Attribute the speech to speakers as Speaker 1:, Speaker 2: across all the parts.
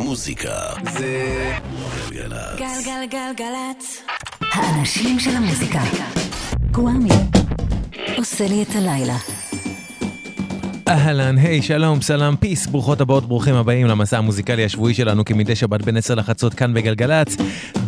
Speaker 1: מוזיקה זה גלגלצ.
Speaker 2: גלגלגלגלצ.
Speaker 3: האנשים של המוזיקה. גוואמי. עושה לי את הלילה.
Speaker 4: אהלן, היי, שלום, סלאם, פיס, ברוכות הבאות, ברוכים הבאים למסע המוזיקלי השבועי שלנו כמדי שבת בין 10 לחצות כאן בגלגלצ.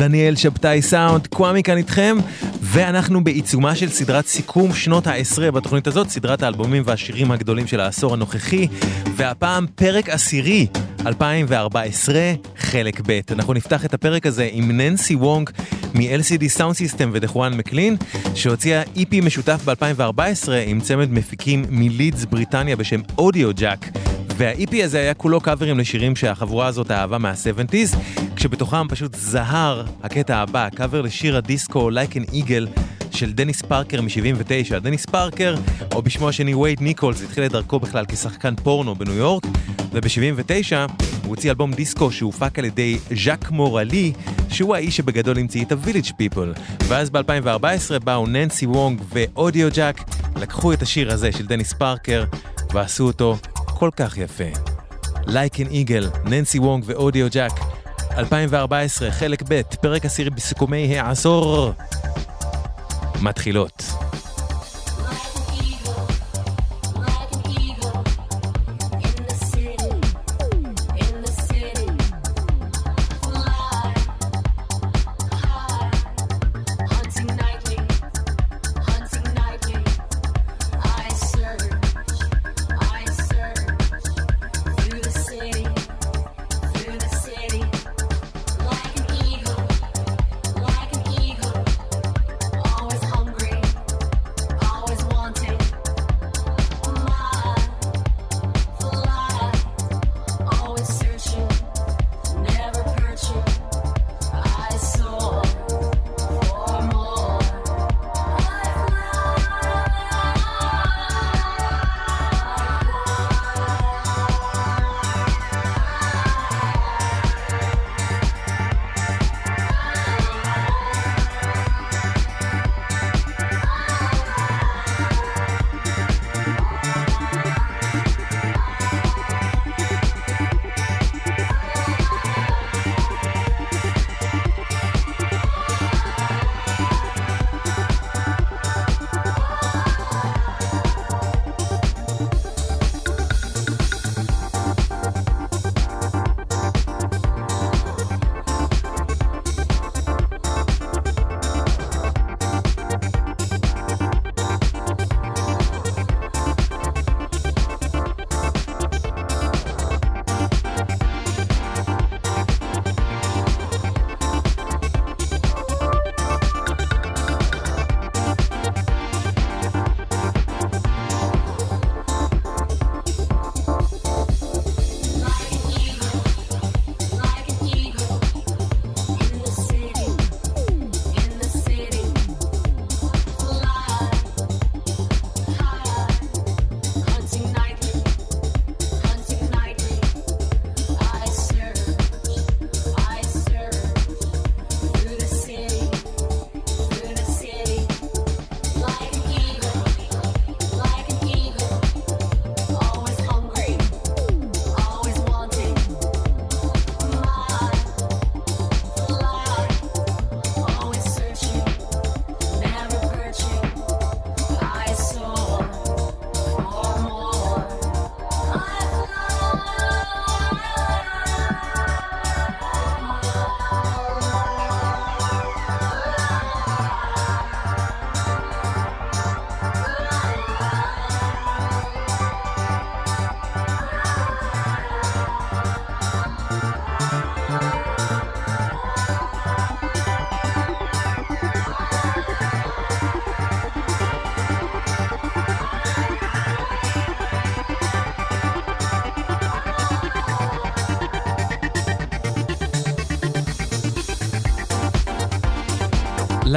Speaker 4: דניאל שבתאי סאונד, קוואמי כאן איתכם, ואנחנו בעיצומה של סדרת סיכום שנות העשרה בתוכנית הזאת, סדרת האלבומים והשירים הגדולים של העשור הנוכחי, והפעם פרק עשירי 2014, חלק ב'. אנחנו נפתח את הפרק הזה עם ננסי וונג מ-LCD Sound System ודחואן מקלין, שהוציאה EP משותף ב-2014 עם צמד מפיקים מלידס בריטניה בשם אודיו ג'אק. וה-EP הזה היה כולו קאברים לשירים שהחבורה הזאת אהבה מה-70's, כשבתוכם פשוט זהר הקטע הבא, קאבר לשיר הדיסקו Like an Eagle של דניס פארקר מ-79. דניס פארקר, או בשמו השני וייד ניקולס, התחיל את דרכו בכלל כשחקן פורנו בניו יורק, וב-79 הוא הוציא אלבום דיסקו שהופק על ידי ז'אק מורלי, שהוא האיש שבגדול המציא את ה-Village. ואז ב-2014 באו ננסי וונג ואודיו ג'אק, לקחו את השיר הזה של דניס פארקר, ועשו אותו כל כך יפה. An Eagle, ננסי וונג ואודיו ג'אק, 2014, חלק ב', פרק עשירי בסיכומי העשור. מתחילות.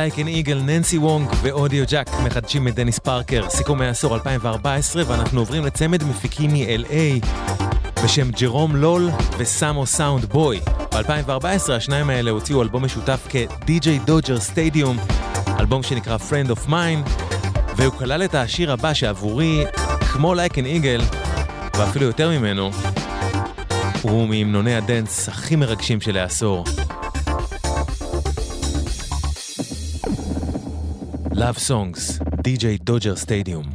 Speaker 2: Like an Eagle,
Speaker 4: ננסי וונג ואודיו ג'אק מחדשים את דניס פארקר, סיכום העשור 2014, ואנחנו עוברים לצמד מפיקים מ-LA בשם ג'רום לול וסאמו סאונד בוי. ב-2014 השניים האלה הוציאו אלבום משותף כ-DJ דודג'ר סטדיום, אלבום שנקרא Friend of Mine, והוא כלל את השיר הבא שעבורי, כמו Like an Eagle, ואפילו יותר ממנו, הוא מהמנוני הדנס הכי מרגשים של העשור. Love Songs, DJ Dodger
Speaker 5: Stadium.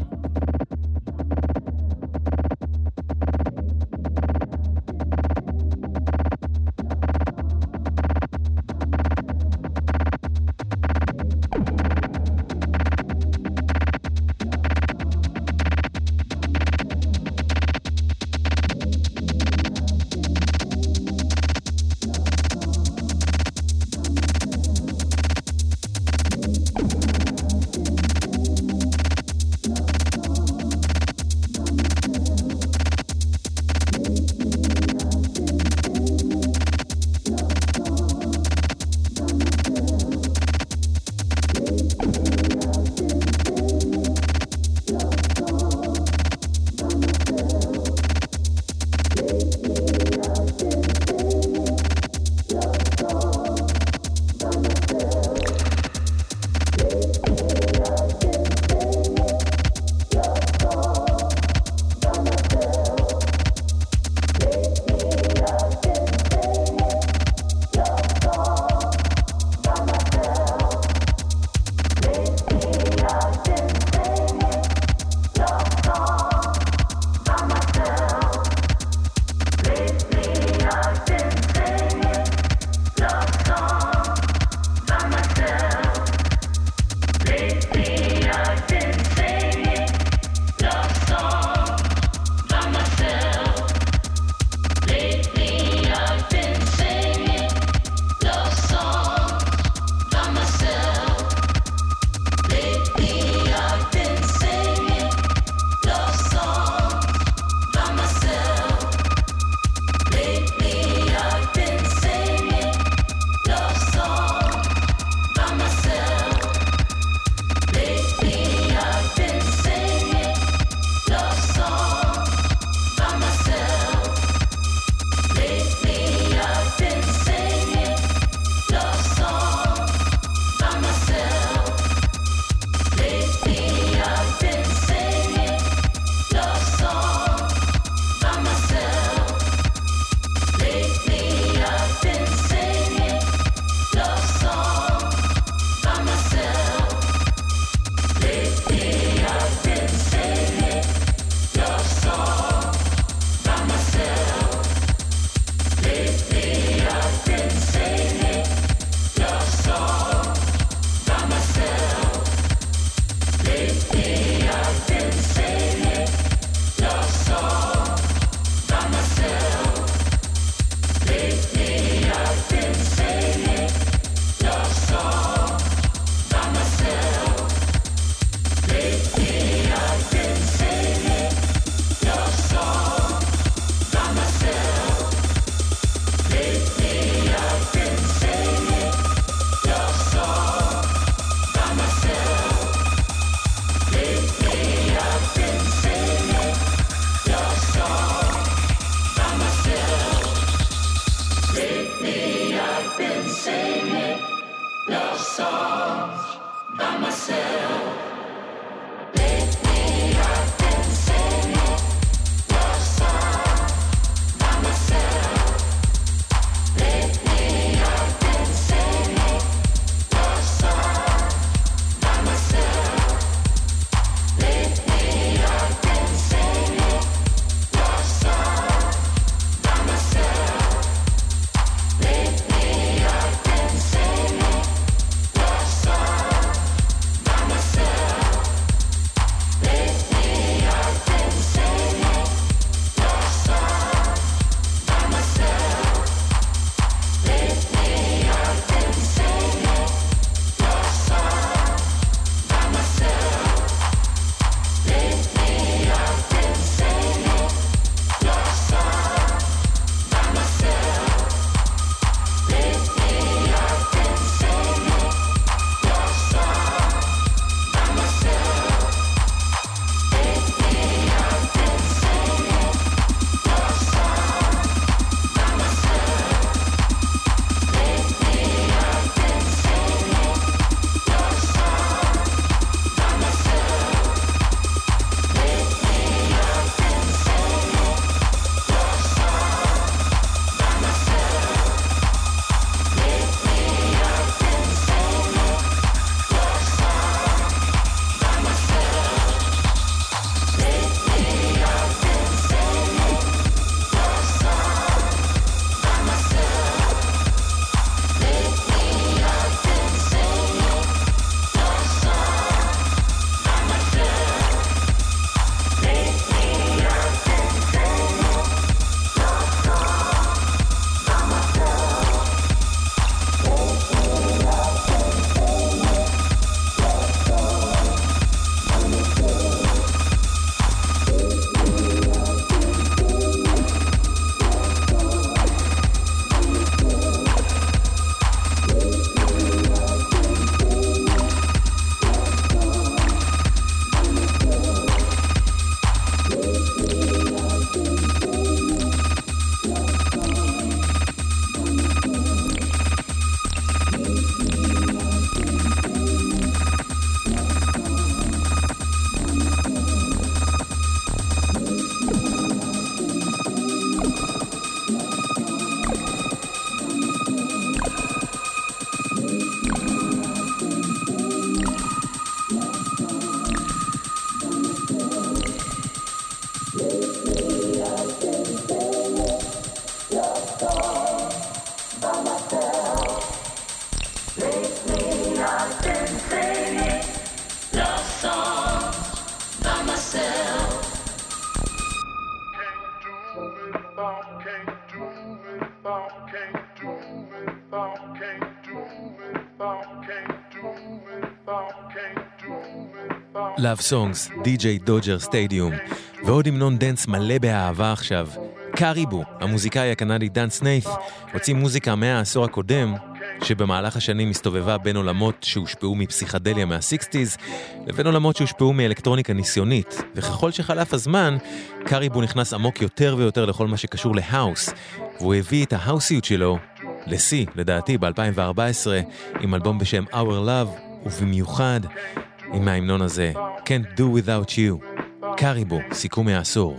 Speaker 4: Love Songs, DJ דודג'ר סטדיום, ועוד המנון דנס מלא באהבה עכשיו. קאריבו, המוזיקאי הקנדי דן סנייף, הוציא מוזיקה מהעשור הקודם, שבמהלך השנים הסתובבה בין עולמות שהושפעו מפסיכדליה מה-60's, לבין עולמות שהושפעו מאלקטרוניקה ניסיונית, וככל שחלף הזמן, קאריבו נכנס עמוק יותר ויותר לכל מה שקשור להאוס, והוא הביא את ההאוסיות שלו לשיא, לדעתי, ב-2014, עם אלבום בשם Our Love, ובמיוחד עם ההמנון הזה, Can't Do Without You, קאריבו, סיכום העשור.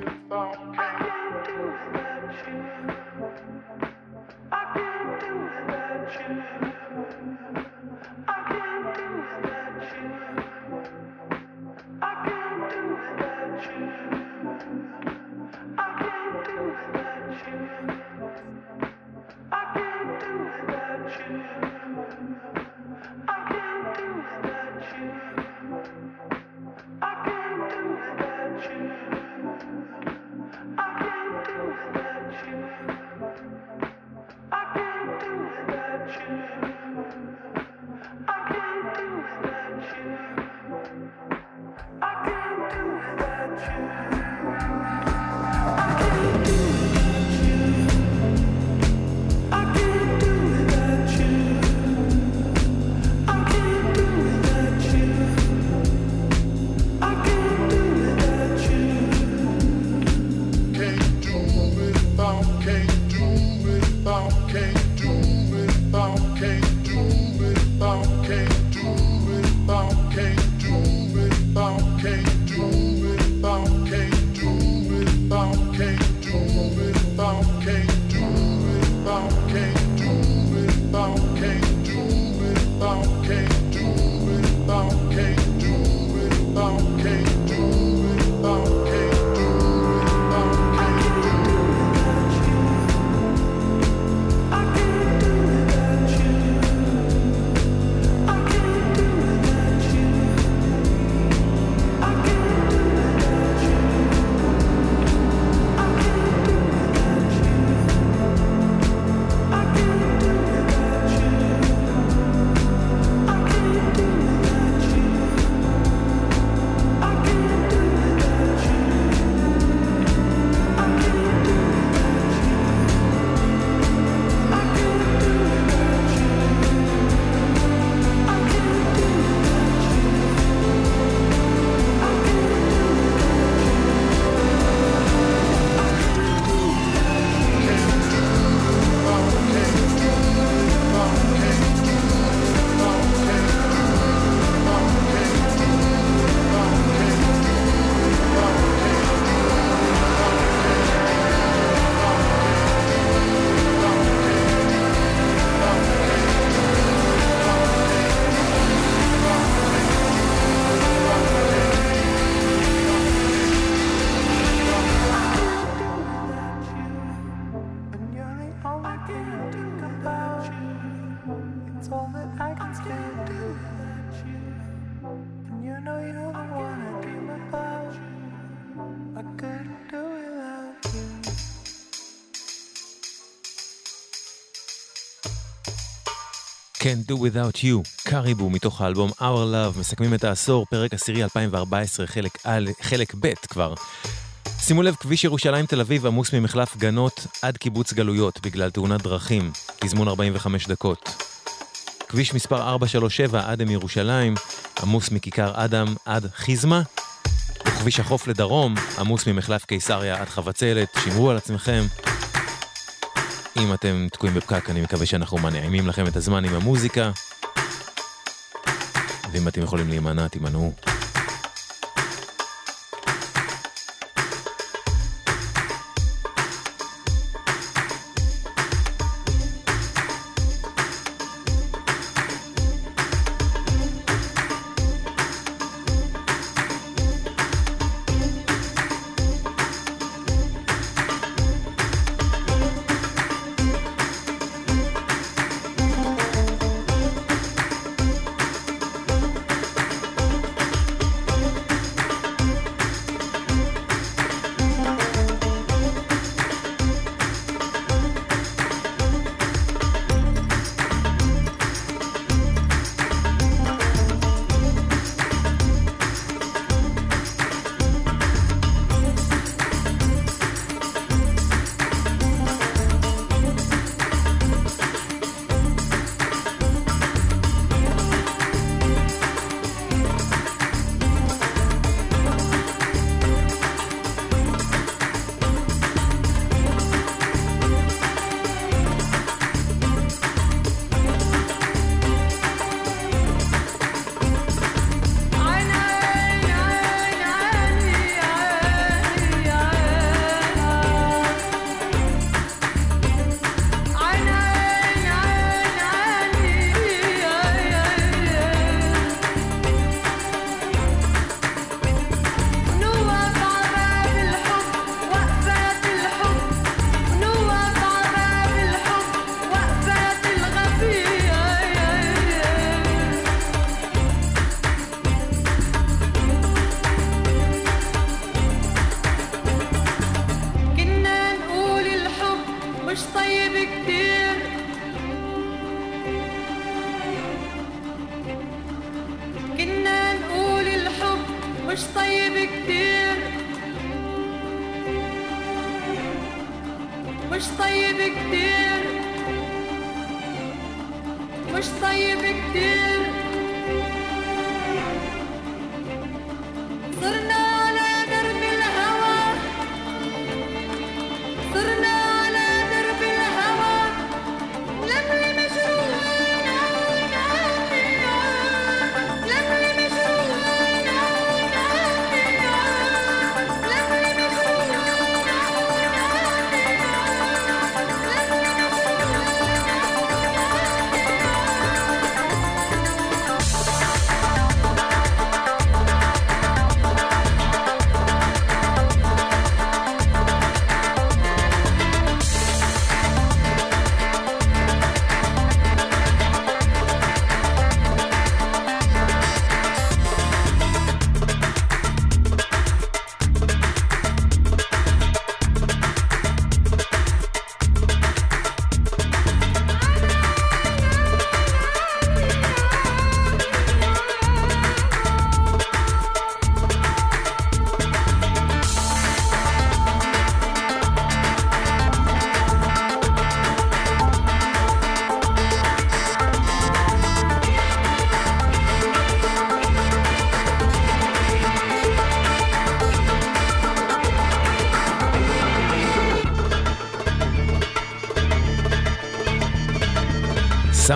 Speaker 4: Can't Do Without You, קאריבו מתוך האלבום Our Love, מסכמים את העשור, פרק עשירי 2014, חלק, א', חלק ב' כבר. שימו לב, כביש ירושלים תל אביב עמוס ממחלף גנות עד קיבוץ גלויות בגלל תאונת דרכים, תזמון 45 דקות. כביש מספר 437 אדם ירושלים, עמוס מכיכר אדם עד חיזמה. וכביש החוף לדרום, עמוס ממחלף קיסריה עד חבצלת, שמרו על עצמכם. אם אתם תקועים בפקק, אני מקווה שאנחנו מנעימים לכם את הזמן עם המוזיקה. ואם אתם יכולים להימנע, תימנעו.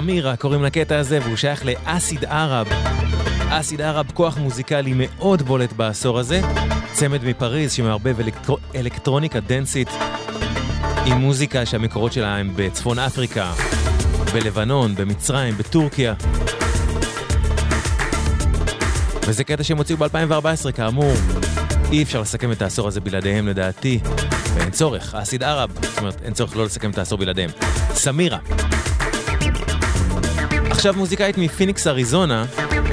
Speaker 4: סמירה קוראים לקטע הזה והוא שייך לאסיד ערב. אסיד ערב כוח מוזיקלי מאוד בולט בעשור הזה, צמד מפריז שמערבב אלקטר... אלקטרוניקה דנסית עם מוזיקה שהמקורות שלה הם בצפון אפריקה, בלבנון, במצרים, בטורקיה. וזה קטע שהם הוציאו ב-2014 כאמור. אי אפשר לסכם את העשור הזה בלעדיהם לדעתי, ואין צורך, אסיד ערב, זאת אומרת אין צורך לא לסכם את העשור בלעדיהם. סמירה. עכשיו מוזיקאית מפיניקס אריזונה,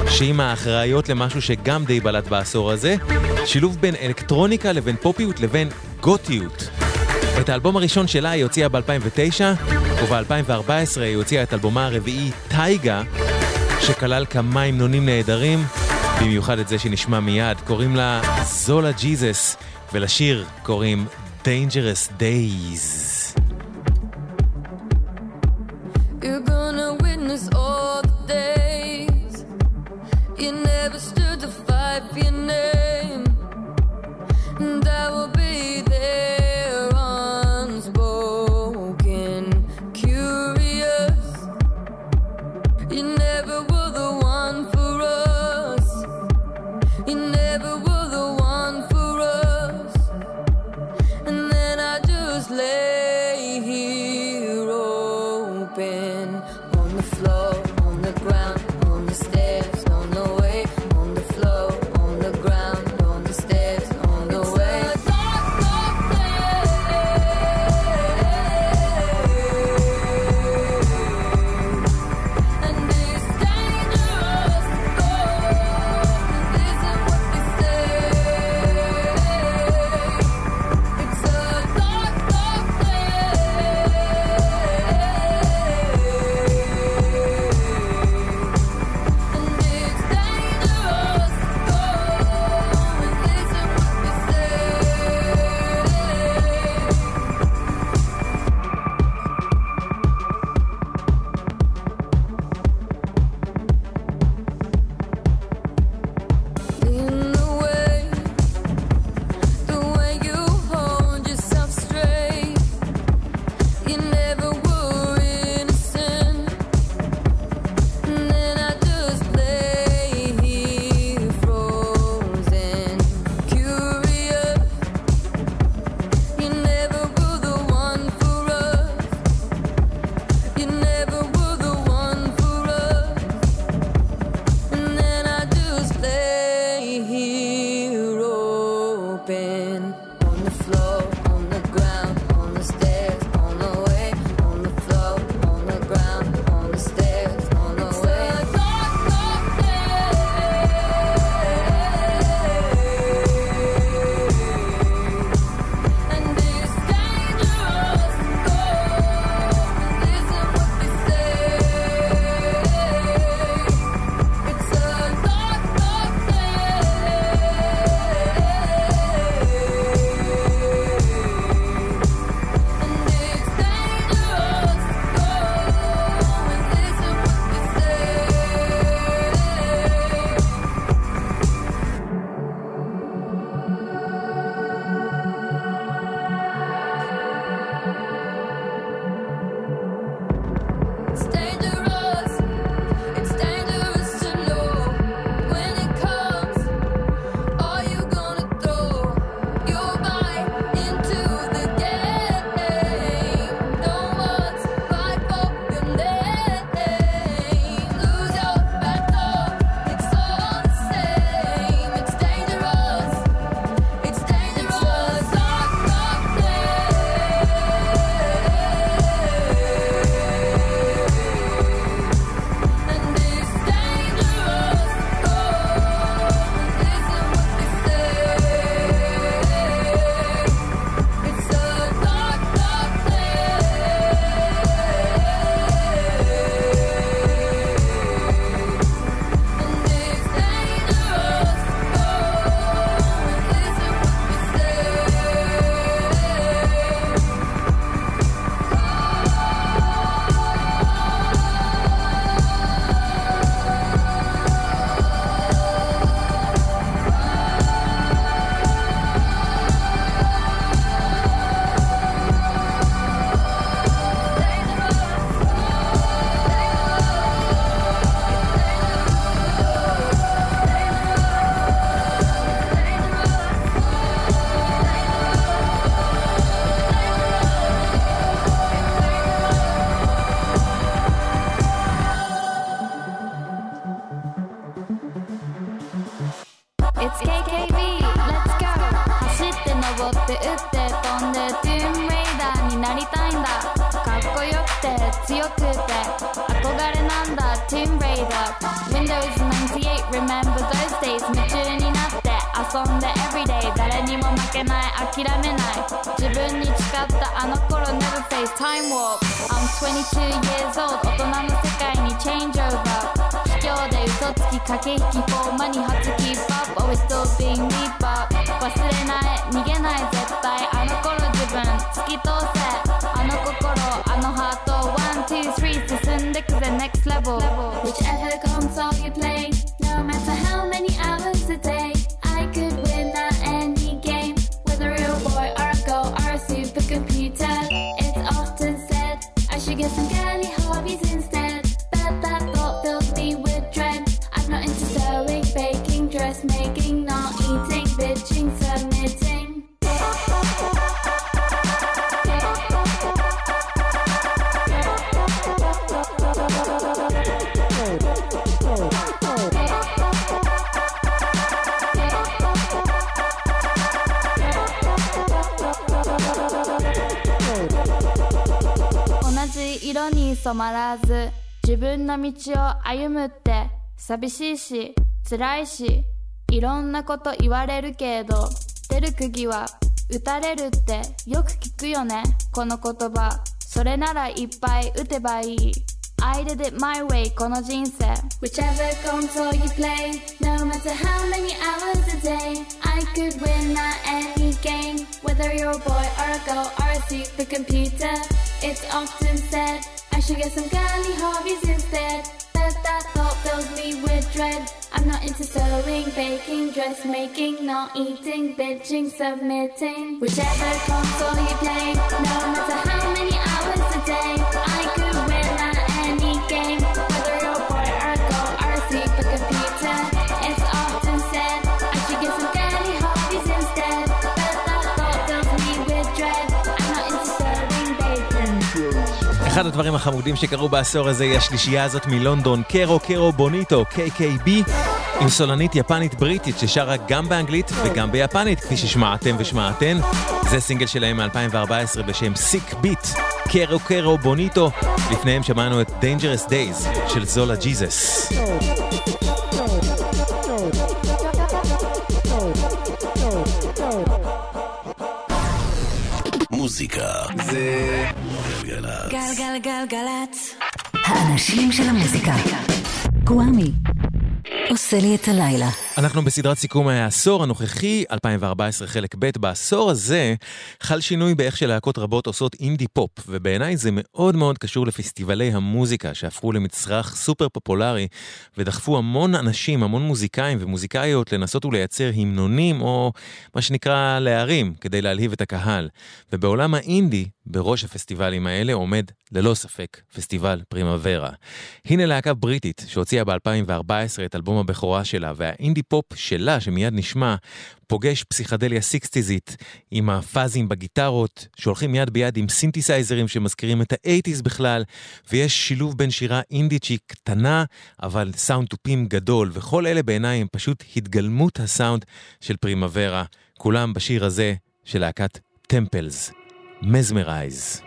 Speaker 4: שהיא מהאחראיות למשהו שגם די בלט בעשור הזה, שילוב בין אלקטרוניקה לבין פופיות לבין גותיות. את האלבום הראשון שלה היא הוציאה ב-2009, וב-2014 היא הוציאה את אלבומה הרביעי, טייגה, שכלל כמה המנונים נהדרים, במיוחד את זה שנשמע מיד, קוראים לה זולה ג'יזס, ולשיר קוראים Dangerous Days.
Speaker 6: 寂しいし辛いしいろんなこと言われるけど出る釘は打たれるってよく聞くよねこの言葉それならいっぱい打てばいい I did it my way この人生
Speaker 2: Whichever console you play, no matter how many hours a day, I could win at any game. Whether you're a boy or a girl or a supercomputer, it's often said I should get some girly hobbies instead. Into sewing, baking, dressmaking, not eating, bitching, submitting. Whichever console you play, no matter how many hours a day, I could win at any game. Whether you're a boy or a girl or a supercomputer, it's often said I should get some girly hobbies instead. But that thought fills me with dread. I'm not into sewing, baking.
Speaker 4: אחד הדברים החמודים שקרו בעשור הזה היא השלישייה הזאת מלונדון, קרו קרו בוניטו, KKB, עם סולנית יפנית בריטית ששרה גם באנגלית וגם ביפנית, כפי ששמעתם ושמעתן. זה סינגל שלהם מ-2014 בשם סיק ביט, קרו קרו בוניטו. לפניהם שמענו את Dangerous Days של זולה ג'יזס.
Speaker 1: מוזיקה זה גלגלצ.
Speaker 3: גלגלגלגלצ. האנשים של המוזיקה. גוואמי. עושה לי את הלילה.
Speaker 4: אנחנו בסדרת סיכום העשור הנוכחי, 2014 חלק ב'. בעשור הזה חל שינוי באיך שלהקות רבות עושות אינדי פופ, ובעיניי זה מאוד מאוד קשור לפסטיבלי המוזיקה שהפכו למצרך סופר פופולרי, ודחפו המון אנשים, המון מוזיקאים ומוזיקאיות לנסות ולייצר המנונים, או מה שנקרא להרים, כדי להלהיב את הקהל. ובעולם האינדי, בראש הפסטיבלים האלה עומד ללא ספק פסטיבל פרימוורה. הנה להקה בריטית שהוציאה ב-2014 את אלבום הבכורה שלה, והאינדי פופ שלה, שמיד נשמע, פוגש פסיכדליה סיקסטיזית עם הפאזים בגיטרות, שהולכים יד ביד עם סינתסייזרים שמזכירים את האייטיז בכלל, ויש שילוב בין שירה אינדית שהיא קטנה, אבל סאונד תופים גדול, וכל אלה בעיניי הם פשוט התגלמות הסאונד של פרימוורה. כולם בשיר הזה של להקת טמפלס. מזמרייז.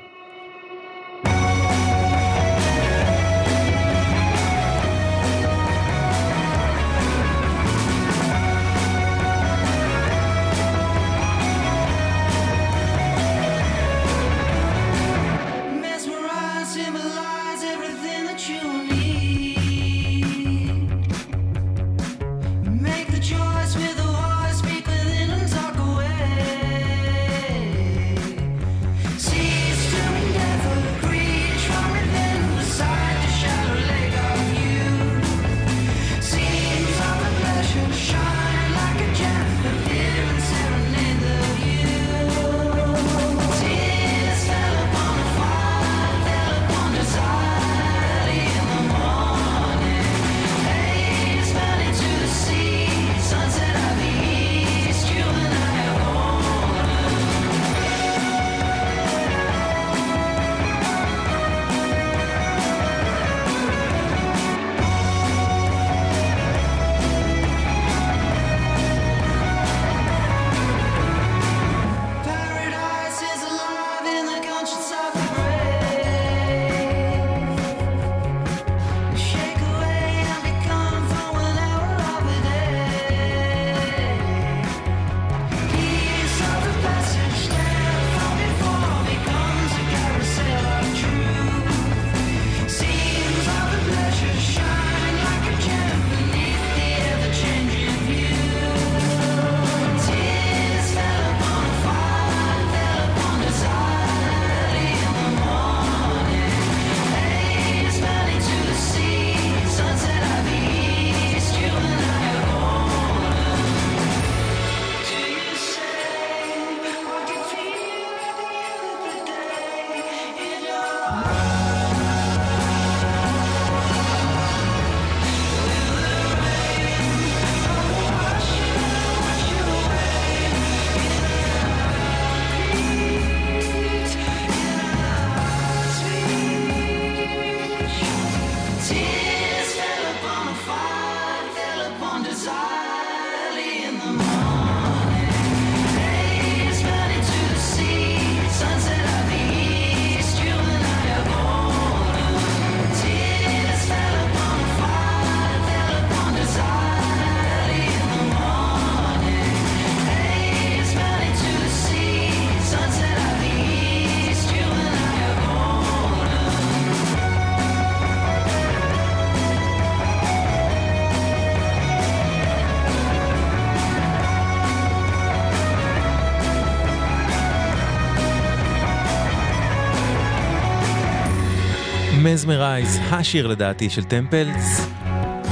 Speaker 4: מזמרייז, השיר לדעתי של טמפלס,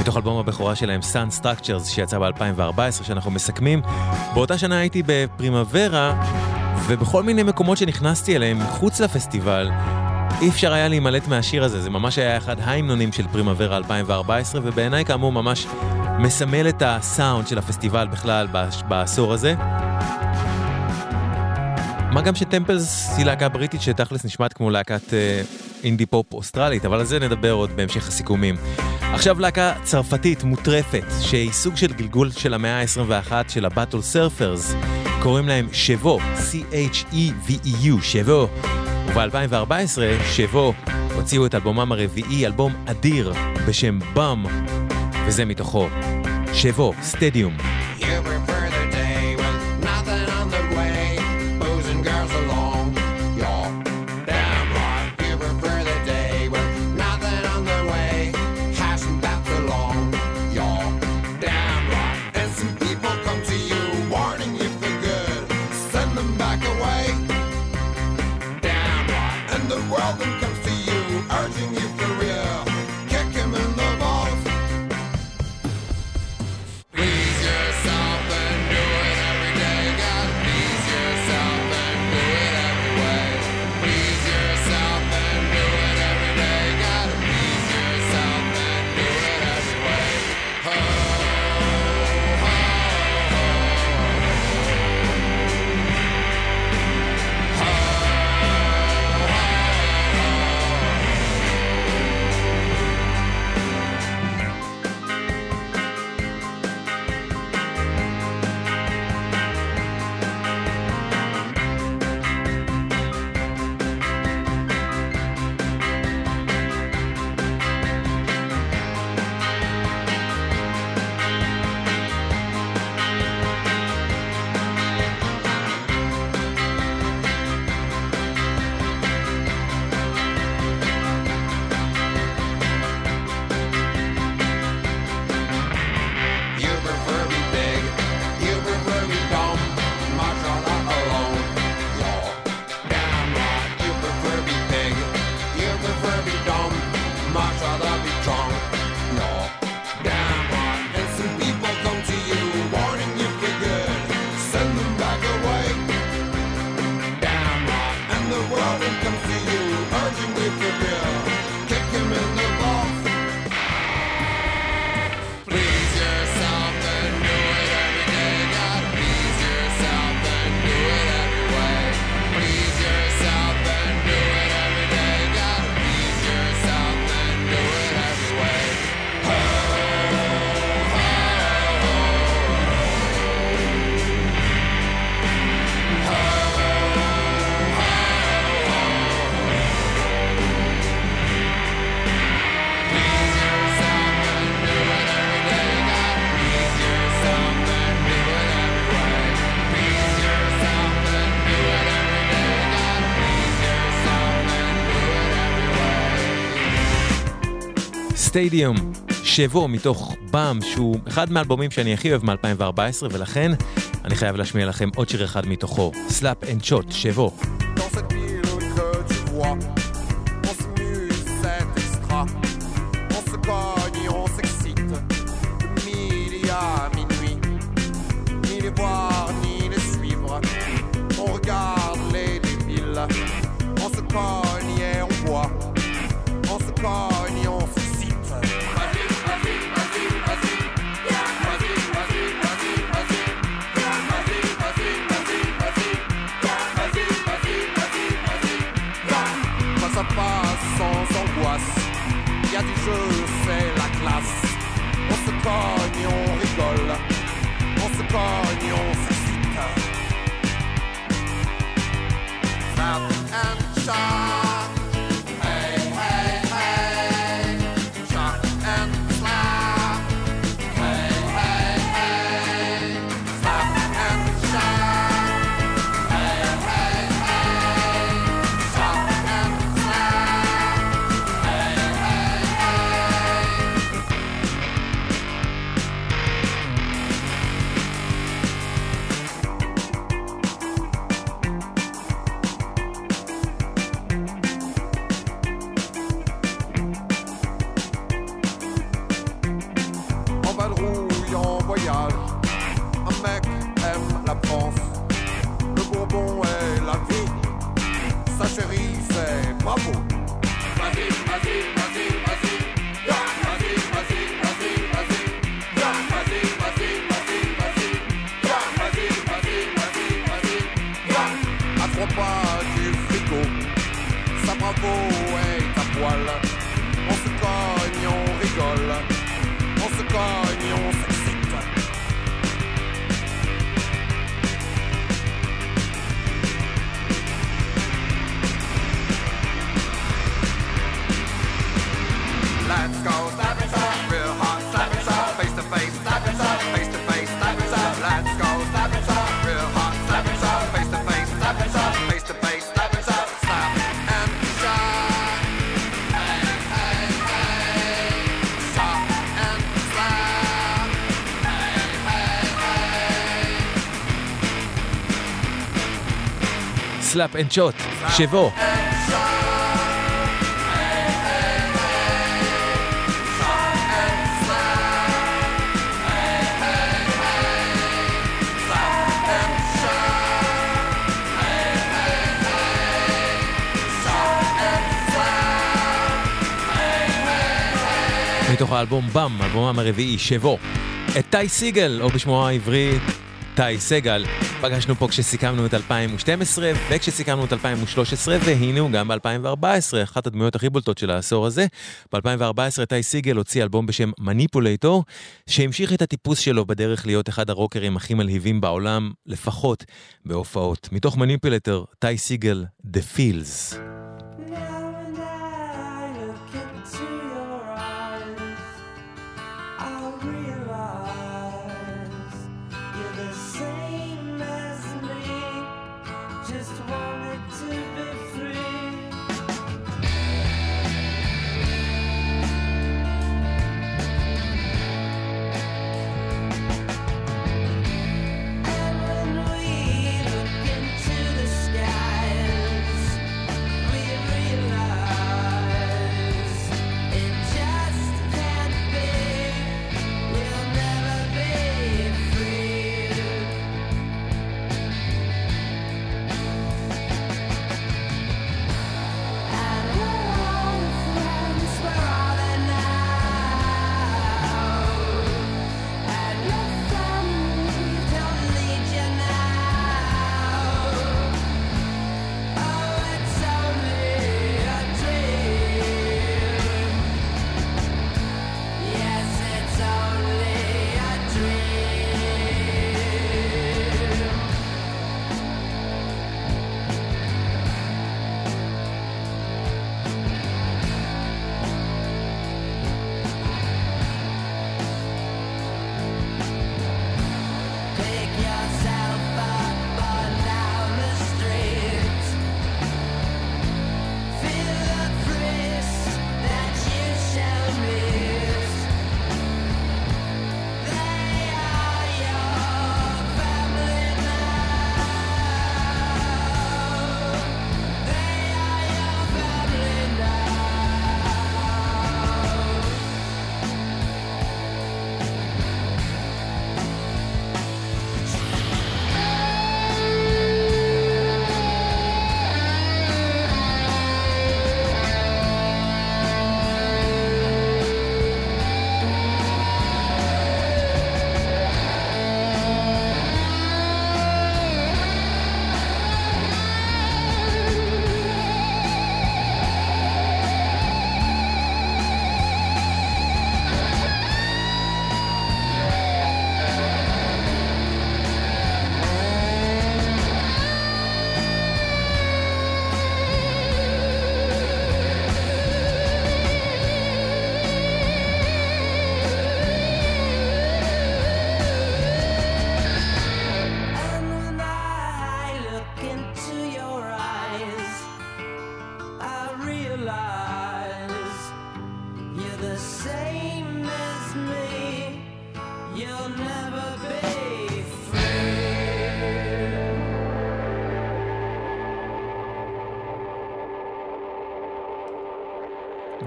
Speaker 4: מתוך אלבום הבכורה שלהם, Sun Structures, שיצא ב-2014, שאנחנו מסכמים. באותה שנה הייתי בפרימוורה, ובכל מיני מקומות שנכנסתי אליהם, מחוץ לפסטיבל, אי אפשר היה להימלט מהשיר הזה, זה ממש היה אחד ההמנונים של פרימוורה 2014, ובעיניי כאמור ממש מסמל את הסאונד של הפסטיבל בכלל בעשור הזה. מה גם שטמפלס היא להקה בריטית שתכלס נשמעת כמו להקת... Uh, אינדי פופ אוסטרלית, אבל על זה נדבר עוד בהמשך הסיכומים. עכשיו להקה צרפתית מוטרפת, שהיא סוג של גלגול של המאה ה-21 של הבטל סרפרס. קוראים להם שבו, C-H-E-V-E-U, שבו. וב-2014, שבו, הוציאו את אלבומם הרביעי, אלבום אדיר, בשם באם, וזה מתוכו. שבו, סטדיום.
Speaker 7: Yeah,
Speaker 4: סטדיום, שבו מתוך באם, שהוא אחד מהאלבומים שאני הכי אוהב מ-2014, ולכן אני חייב להשמיע לכם עוד שיר אחד מתוכו, סלאפ אנד שוט, שבו.
Speaker 7: cajole. On se pogne, on s'excite. And.
Speaker 4: סלאפ אנד שוט, שבו. מתוך האלבום באם, אלבומם הרביעי, שבו, את טי סיגל, או בשמו העברי, טי סגל. פגשנו פה כשסיכמנו את 2012 וכשסיכמנו את 2013, והנה הוא גם ב-2014, אחת הדמויות הכי בולטות של העשור הזה. ב-2014 טי סיגל הוציא אלבום בשם מניפולטור, שהמשיך את הטיפוס שלו בדרך להיות אחד הרוקרים הכי מלהיבים בעולם, לפחות בהופעות. מתוך מניפולטור, טי סיגל, The
Speaker 8: Fields.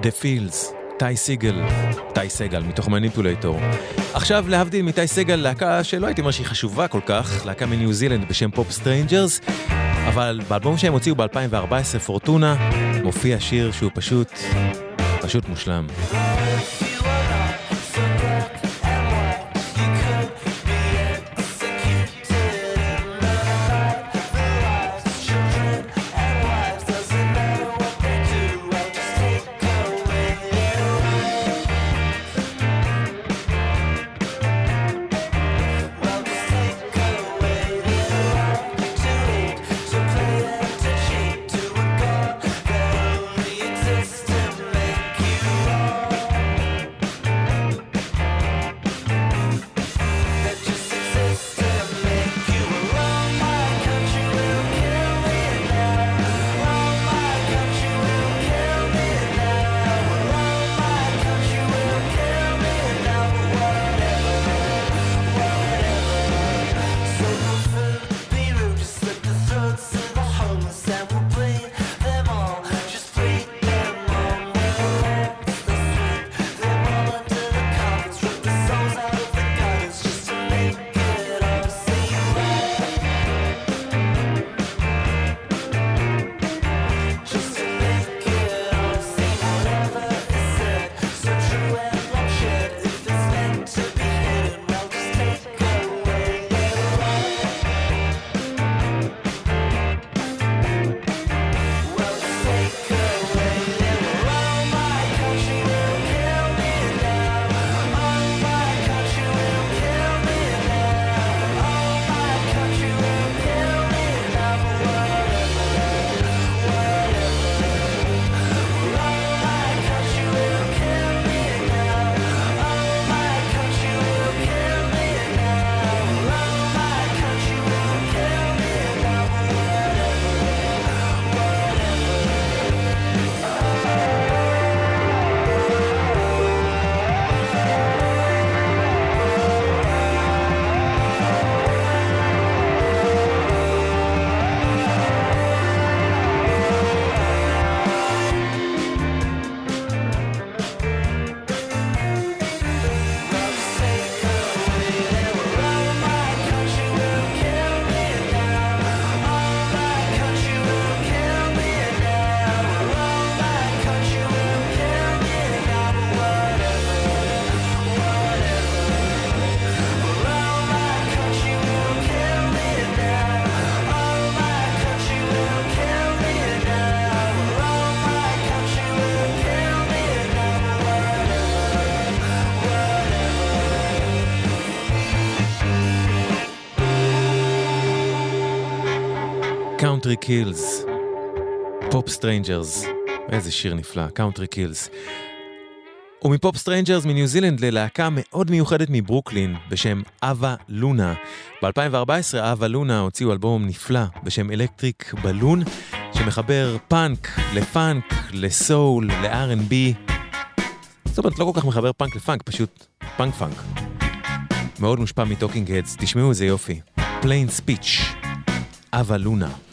Speaker 8: The
Speaker 4: Fields,
Speaker 8: טי סיגל, טי סגל, מתוך מניפולטור. עכשיו, להבדיל מטי סגל, להקה שלא הייתי אומר שהיא חשובה כל כך, להקה מניו זילנד בשם פופ סטרנג'רס, אבל באלבום שהם הוציאו ב-2014, פורטונה, מופיע שיר שהוא פשוט, פשוט מושלם. קאונטרי קילס, פופ סטרנג'רס, איזה שיר נפלא, קאונטרי קילס. ומפופ סטרנג'רס מניו זילנד ללהקה מאוד מיוחדת מברוקלין בשם אבה לונה. ב-2014 אבה לונה הוציאו אלבום נפלא בשם אלקטריק בלון, שמחבר פאנק לפאנק, לסול, ל-R&B. זאת אומרת, לא כל כך מחבר פאנק לפאנק, פשוט פאנק פאנק. מאוד מושפע מטוקינג הדס, תשמעו איזה יופי. פליין ספיץ', אבה לונה.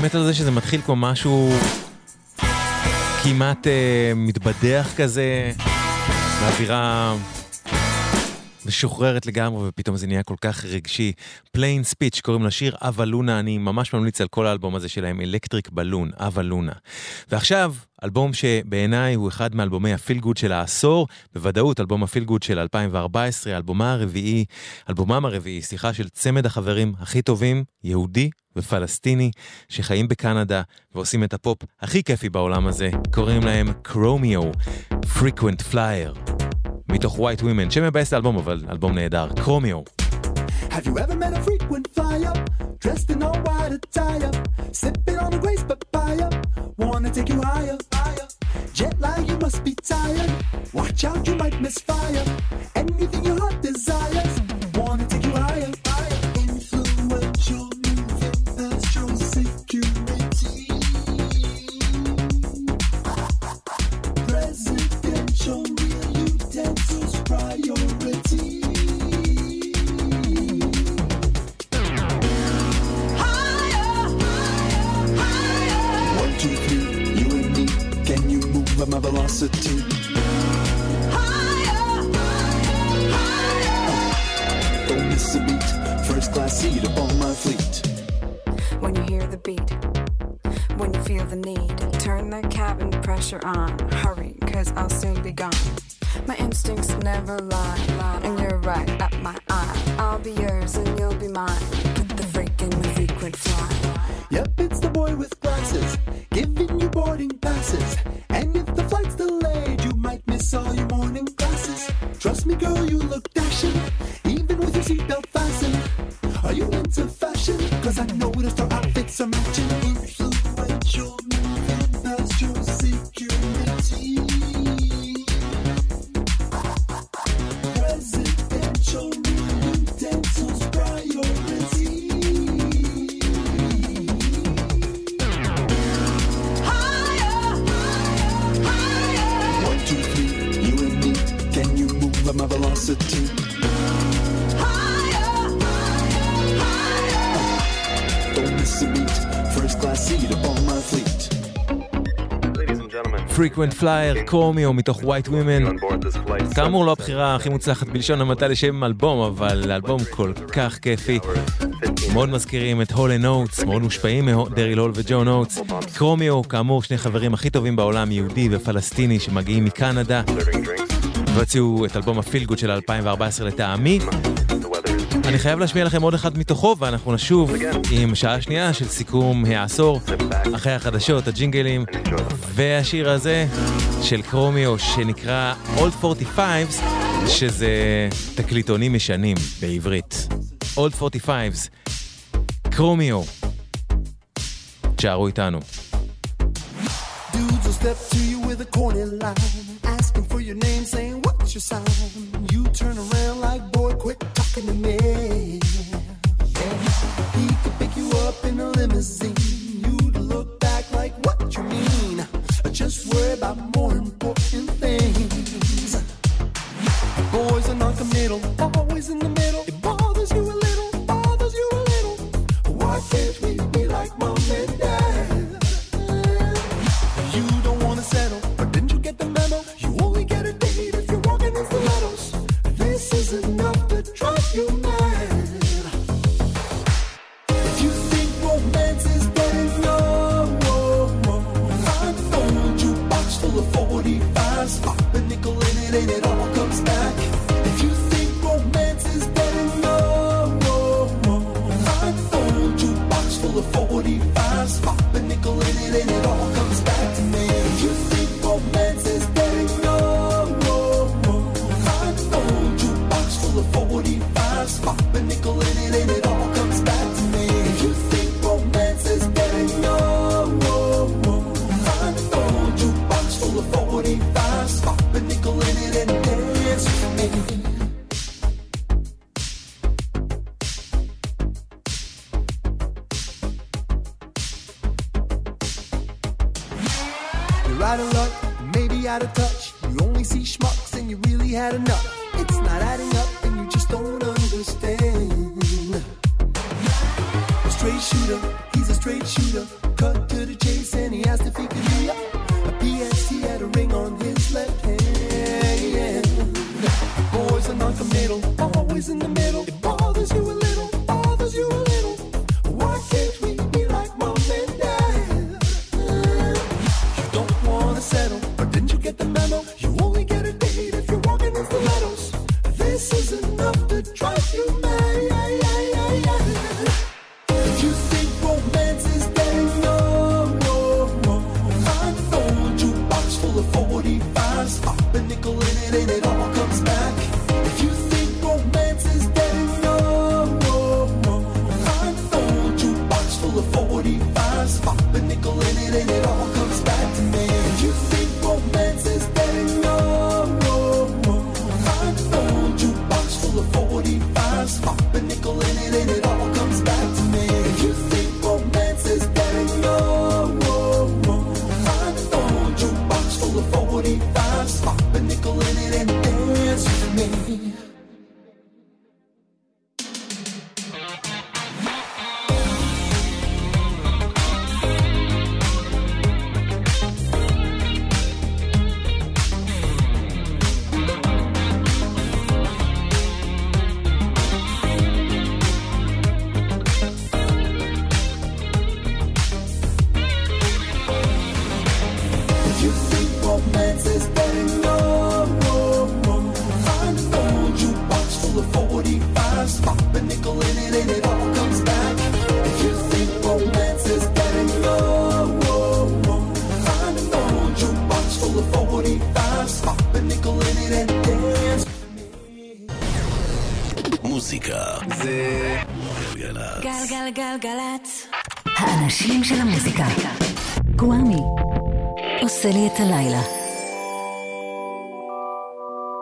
Speaker 4: באמת על זה שזה מתחיל כמו משהו כמעט אה, מתבדח כזה, באווירה משוחררת לגמרי, ופתאום זה נהיה כל כך רגשי. פליין ספיץ' קוראים לשיר אבה לונה, אני ממש ממליץ על כל האלבום הזה שלהם, אלקטריק בלון, אבה לונה. ועכשיו, אלבום שבעיניי הוא אחד מאלבומי הפיל גוד של העשור, בוודאות אלבום הפיל גוד של 2014, אלבומה הרביעי, אלבומם הרביעי, סליחה, של צמד החברים הכי טובים, יהודי ופלסטיני, שחיים בקנדה ועושים את הפופ הכי כיפי בעולם הזה, קוראים להם קרומיו, Frequent Flyer. מתוך White Women, שמבאס האלבום, אבל אלבום נהדר, קרומיו.
Speaker 9: Have you ever met a frequent flyer? Dressed in all white attire, sipping on a Gray's Papaya. Wanna take you higher, higher. Jet lag, you must be tired. Watch out, you might misfire. Anything your heart desires. Wanna take you higher, higher. Influential music, that's your security. Can you move at my velocity? Don't miss a beat. First class seat upon my fleet.
Speaker 10: when you hear the beat, when you feel the need. Turn the cabin pressure on. Hurry, cause I'll soon be gone. My instincts never lie, and you're right up my eye. I'll be yours and you'll be mine.
Speaker 9: Yep, it's the boy with glasses, giving you boarding passes. And if the flight's delayed, you might miss all your morning classes. Trust me, girl, you look dashing, even with your seatbelt fastened. Are you into fashion? Cause I noticed our outfits are matching. Influential, moving past your security. Move at my velocity? Don't miss a beat. First class seat upon my fleet.
Speaker 4: Frequent Flyer, קרומיו מתוך White Women. כאמור לא הבחירה הכי מוצלחת בלשון המעטה לשם אלבום, אבל אלבום כל כך כיפי. מאוד מזכירים את הול נוטס, מאוד מושפעים מדריל הול וג'ו נוטס. קרומיו, כאמור, שני חברים הכי טובים בעולם, יהודי ופלסטיני, שמגיעים מקנדה. והוציאו את אלבום הפילגוד של 2014 לטעמי. אני חייב להשמיע לכם עוד אחד מתוכו, ואנחנו נשוב עם שעה שנייה של סיכום העשור, אחרי החדשות, הג'ינגלים, והשיר הזה של קרומיו, שנקרא Old 45's, שזה תקליטונים ישנים בעברית. Old 45's, קרומיו. תשארו איתנו.
Speaker 9: Dudes will step to you with a corny line, asking for your name, saying, your sign? You turn around like, Boy, quit talking to me. Yeah. He could pick you up in a limousine. You'd look back like, What you mean? Just worry about more important things. Boys are non-committal,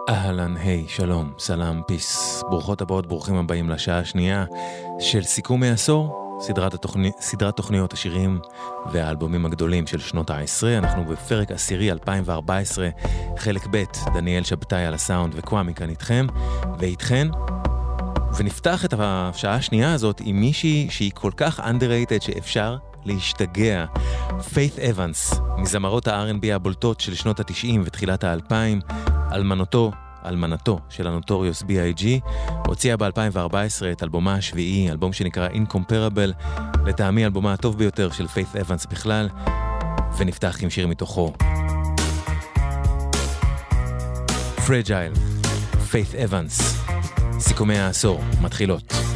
Speaker 4: אהלן, היי, שלום, סלאם, פיס. ברוכות הבאות, ברוכים הבאים לשעה השנייה של סיכום העשור, סדרת, התוכני, סדרת תוכניות השירים והאלבומים הגדולים של שנות ה-10. אנחנו בפרק עשירי 2014, חלק ב', דניאל שבתאי על הסאונד וקוואמי כאן איתכם, ואיתכן. ונפתח את השעה השנייה הזאת עם מישהי שהיא כל כך underrated שאפשר להשתגע. פיית' אבנס, מזמרות ה-R&B הבולטות של שנות ה-90 ותחילת ה-2000, אלמנותו, אלמנתו של הנוטוריוס B.I.G, הוציאה ב-2014 את אלבומה השביעי, אלבום שנקרא Incomparable, לטעמי אלבומה הטוב ביותר של פיית' אבנס בכלל, ונפתח עם שיר מתוכו. פרג'ייל, פיית' אבנס, סיכומי העשור, מתחילות.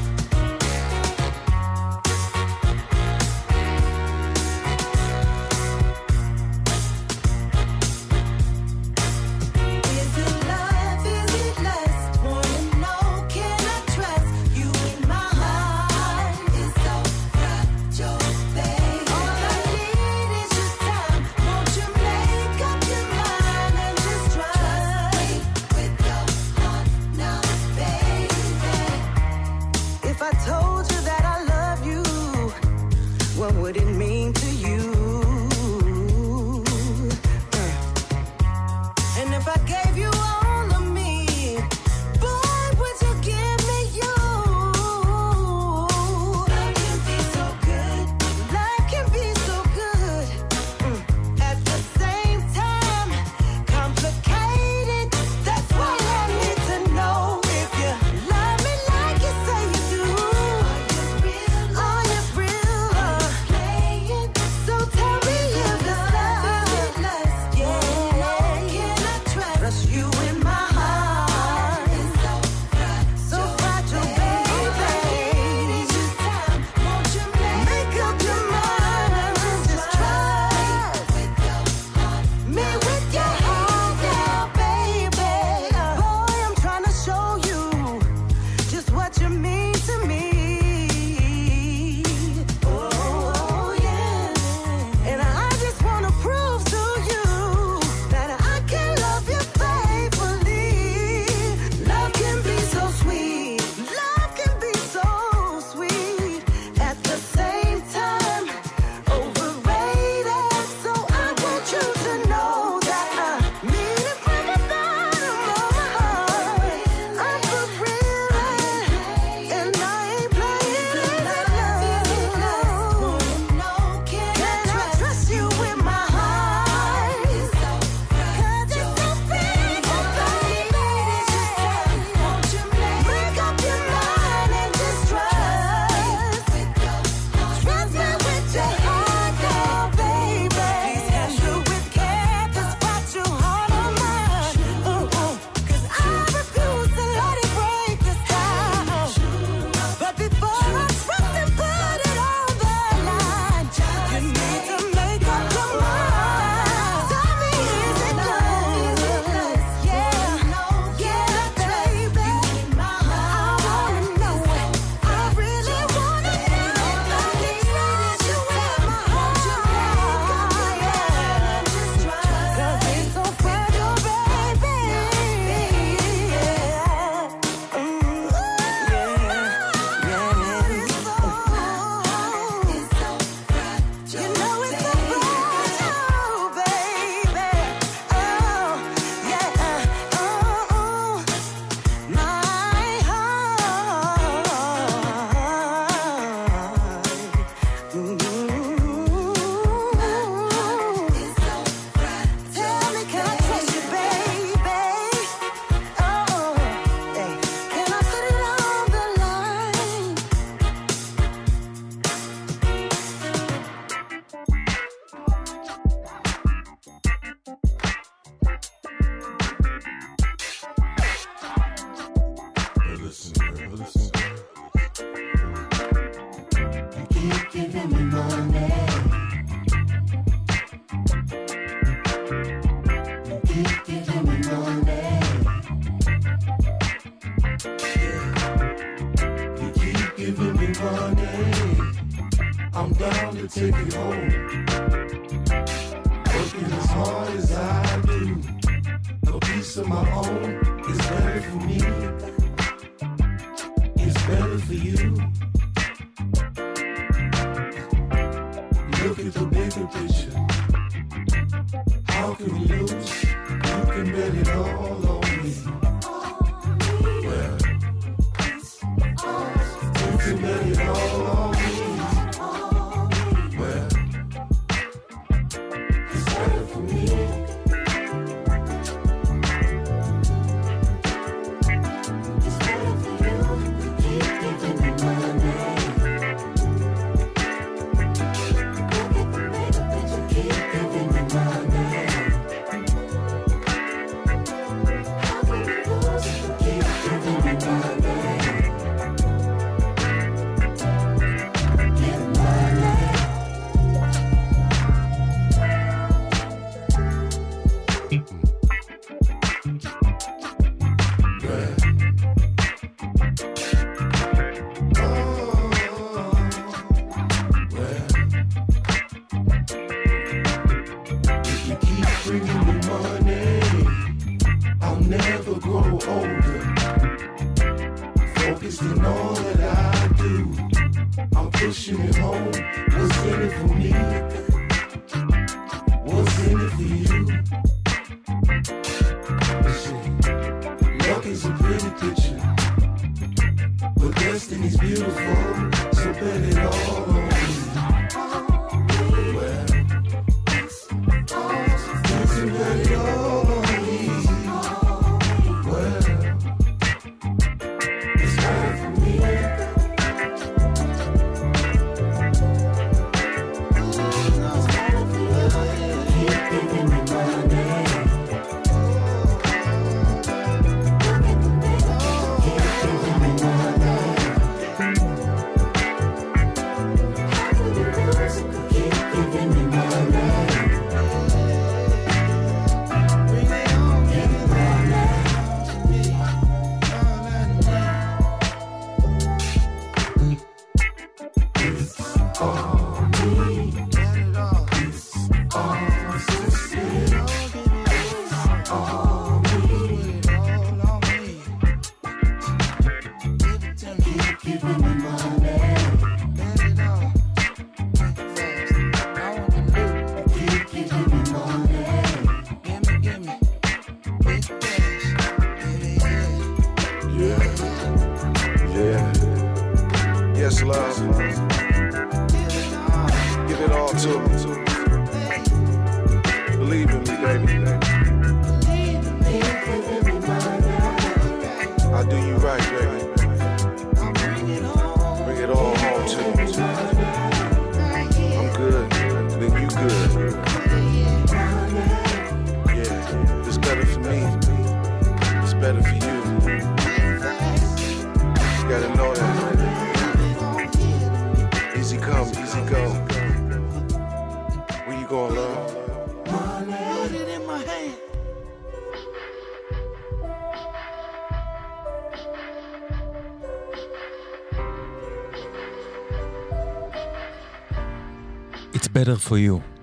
Speaker 9: Better for you.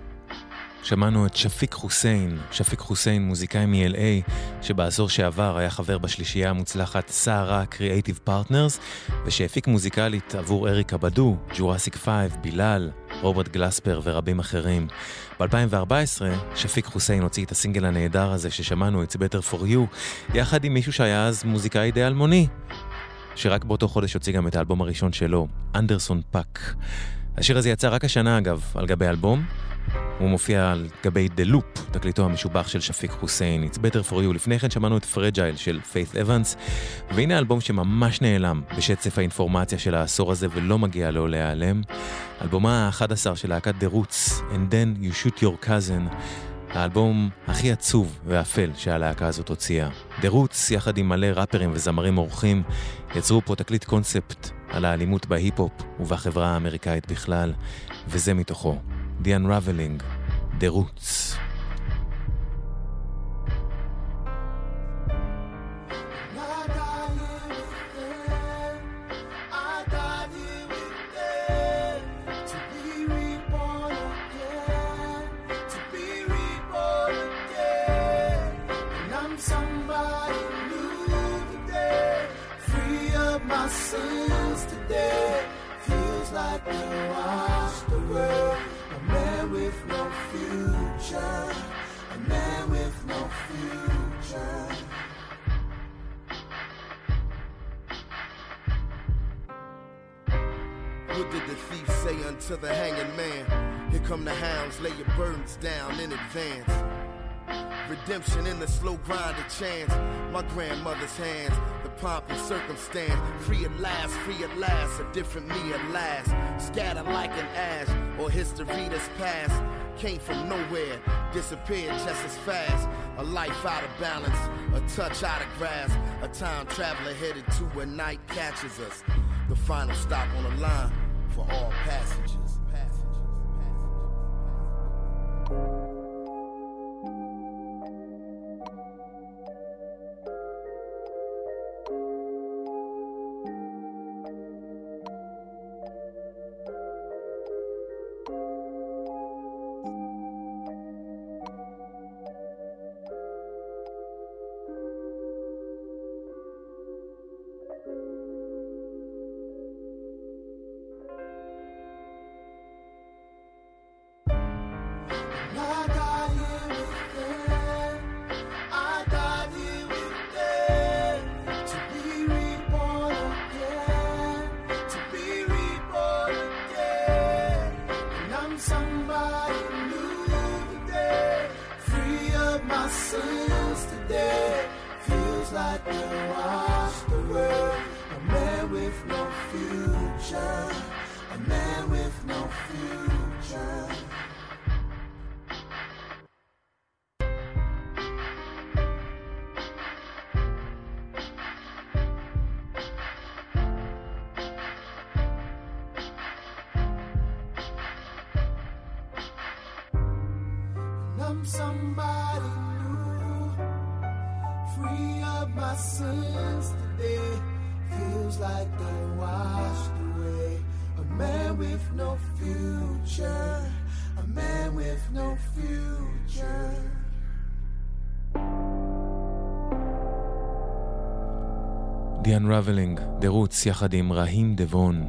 Speaker 4: שמענו את שפיק חוסיין, שפיק חוסיין מוזיקאי מ-LA, שבעשור שעבר היה חבר בשלישייה המוצלחת סערה קריאייטיב פרטנרס, ושהפיק מוזיקלית עבור אריקה בדו, ג'ורסיק 5, בילאל, רוברט גלספר ורבים אחרים. ב-2014 שפיק חוסיין הוציא את הסינגל הנהדר הזה ששמענו, It's Better for You, יחד עם מישהו שהיה אז מוזיקאי די אלמוני, שרק באותו חודש הוציא גם את האלבום הראשון שלו, אנדרסון פאק. השיר הזה יצא רק השנה אגב, על גבי אלבום. הוא מופיע על גבי דה לופ, תקליטו המשובח של שפיק חוסיין, It's Better for You. לפני כן שמענו את פרג'ייל של פיית' אבנס, והנה אלבום שממש נעלם בשצף האינפורמציה של העשור הזה ולא מגיע לו להיעלם. אלבומה ה-11 של להקת דה רוץ, And Then You Shoot Your Cousin. האלבום הכי עצוב ואפל שהלהקה הזאת הוציאה. The Roots, יחד עם מלא ראפרים וזמרים אורחים, יצרו פה תקליט קונספט על האלימות בהיפ-הופ ובחברה האמריקאית בכלל, וזה מתוכו. The Unraveling, The Roots.
Speaker 11: Unto the hanging man? Here come the hounds, lay your burdens down in advance. Redemption in the slow grind of chance. My grandmother's hands, the pomp and circumstance. Free at last, free at last, a different me at last. Scattered like an ash, or history that's past. Came from nowhere, disappeared just as fast. A life out of balance, a touch out of grasp. A time traveler headed to where night catches us. The final stop on the line for all passengers.
Speaker 4: Unraveling, The Roots, יחד עם רהים דבון.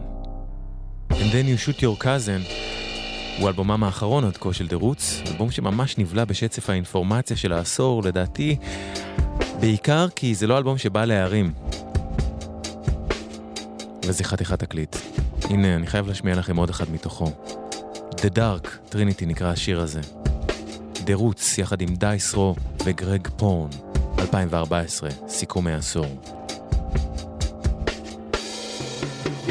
Speaker 4: And then you shoot your cousin, הוא אלבומם האחרון עד כה של The Roots, אלבום שממש נבלע בשצף האינפורמציה של העשור, לדעתי, בעיקר כי זה לא אלבום שבא להרים. וזה חתיכת תקליט. הנה, אני חייב להשמיע לכם עוד אחד מתוכו. The Dark, טריניטי נקרא השיר הזה. The Roots, יחד עם דייס רו וגרג פורן, 2014, סיכומי העשור.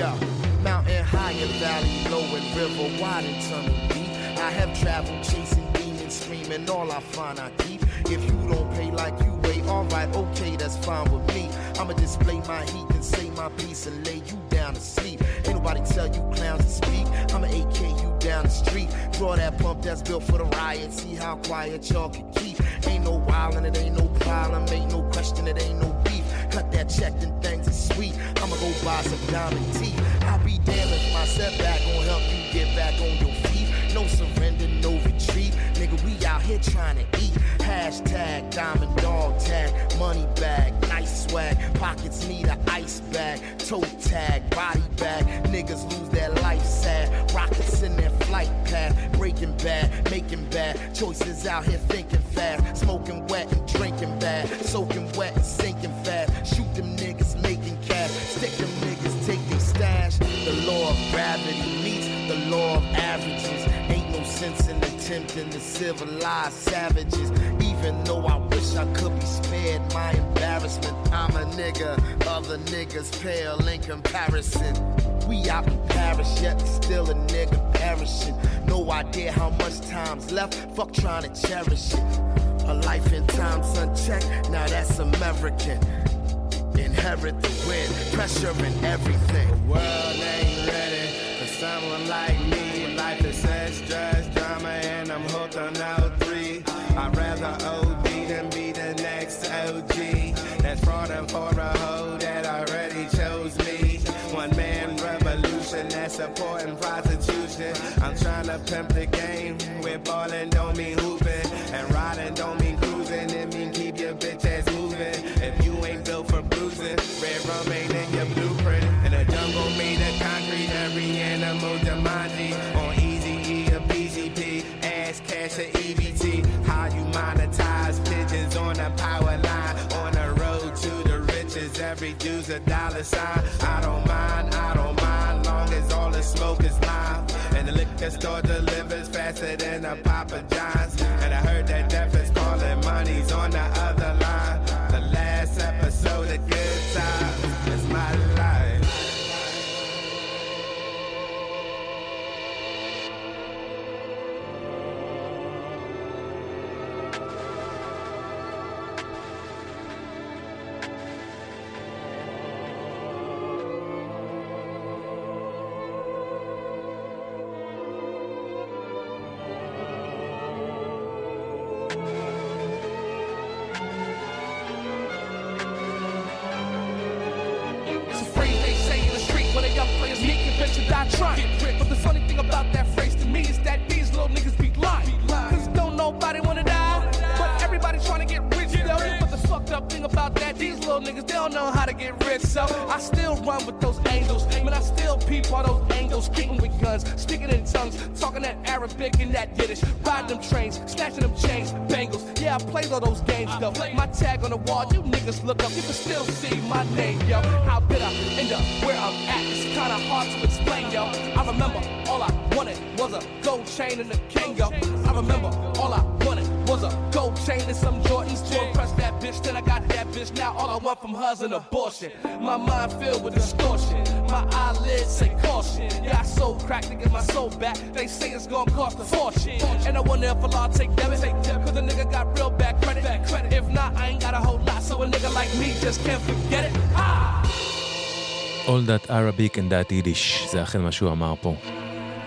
Speaker 11: Yeah, mountain high and valley low and river wide and tunnel deep. I have traveled chasing demons, screaming all I find I keep. If you don't pay like you weigh, alright, okay, that's fine with me. I'ma display my heat and say my piece and lay you down to sleep. Ain't nobody tell you clowns to speak. I'ma AK you down the street. Draw that pump that's built for the riot. See how quiet y'all can keep. Ain't no wildin', it ain't no problem. Ain't no question, it ain't no beef. Cut that check, then is sweet. I'ma go buy some diamond teeth. I'll be damned if my setback gon' help you get back on your feet. No surrender, no retreat. Nigga, we out here trying to eat. Hashtag diamond dog tag, money bag, nice swag. Pockets need a ice bag, toe tag, body bag. Niggas lose their life sad. Rockets in their flight path, breaking bad, making bad. Choices out here thinking fast, smoking wet and drinking bad, soaking wet and sinking fast. Shoot them niggas gravity meets the law of averages. Ain't no sense in attempting to civilize savages. Even though I wish I could be spared my embarrassment, I'm a nigga. Other niggas pale in comparison. We out in Paris, yet still a nigga perishing. No idea how much time's left. Fuck trying to cherish it. A life in time's unchecked. Now that's American. Inherit the win, pressure and everything.
Speaker 12: The world ain't ready someone like me. Life is sex, drama, and I'm hooked on all three. I'd rather OD than be the next OG. That's frauding for a hoe that already chose me. One man revolution that's supporting prostitution. I'm trying to pimp the game. With ballin' don't mean a dollar sign. I don't mind, I don't mind, long as all the smoke is mine. And the liquor store delivers faster than a Papa
Speaker 13: little niggas, they don't know how to get rich. So I still run with those angels. Man, I still peep all those angles, kicking with guns, speaking in tongues, talking that Arabic and that Yiddish, riding them trains, snatching them chains, bangles. Yeah, I played all those games though. My tag on the wall, you niggas look up, you can still see my name, yo. How did I end up where I'm at? It's kinda hard to explain, yo. I remember all I wanted was a gold chain and a king, yo. I remember all I wanted was a gold chain and some Jordans to impress that bitch. Then I got that bitch. Now all I want from her's an abortion. My mind filled with distortion. My eyelids say caution. Yeah, I sold crack to get my soul back. They say it's gonna cost a fortune. And I wonder if Allah take debit. Cause the nigga got real bad credit. If not, I ain't got a whole lot. So a nigga like me just can't forget it. Ah!
Speaker 4: All that Arabic and that Yiddish, זה אכן מה שהוא אמר פה.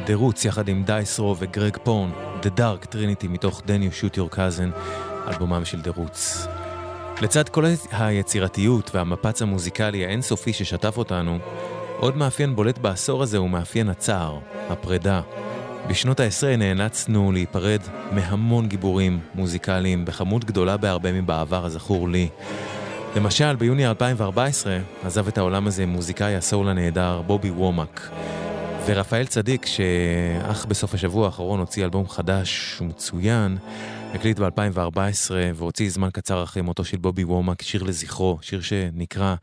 Speaker 4: דירוץ יחד עם דייסרו וגרג פורן, The Dark Trinity מתוך Then You Shoot Your Cousin, אלבומם של דירוץ. לצד כל היצירתיות והמפץ המוזיקלי האינסופי ששטף אותנו, עוד מאפיין בולט בעשור הזה הוא מאפיין הצער, הפרידה. בשנות ה-10 נאלצנו להיפרד מהמון גיבורים מוזיקליים בכמות גדולה בהרבה מבעבר הזכור לי. למשל, ביוני 2014 עזב את העולם הזה מוזיקאי הסול הנהדר בובי וומאק. ורפאל צדיק, שאך בסוף השבוע האחרון הוציא אלבום חדש ומצוין, הקליט ב-2014 והוציא זמן קצר אחרי מותו של בובי וומאק שיר לזכרו, שיר שנקרא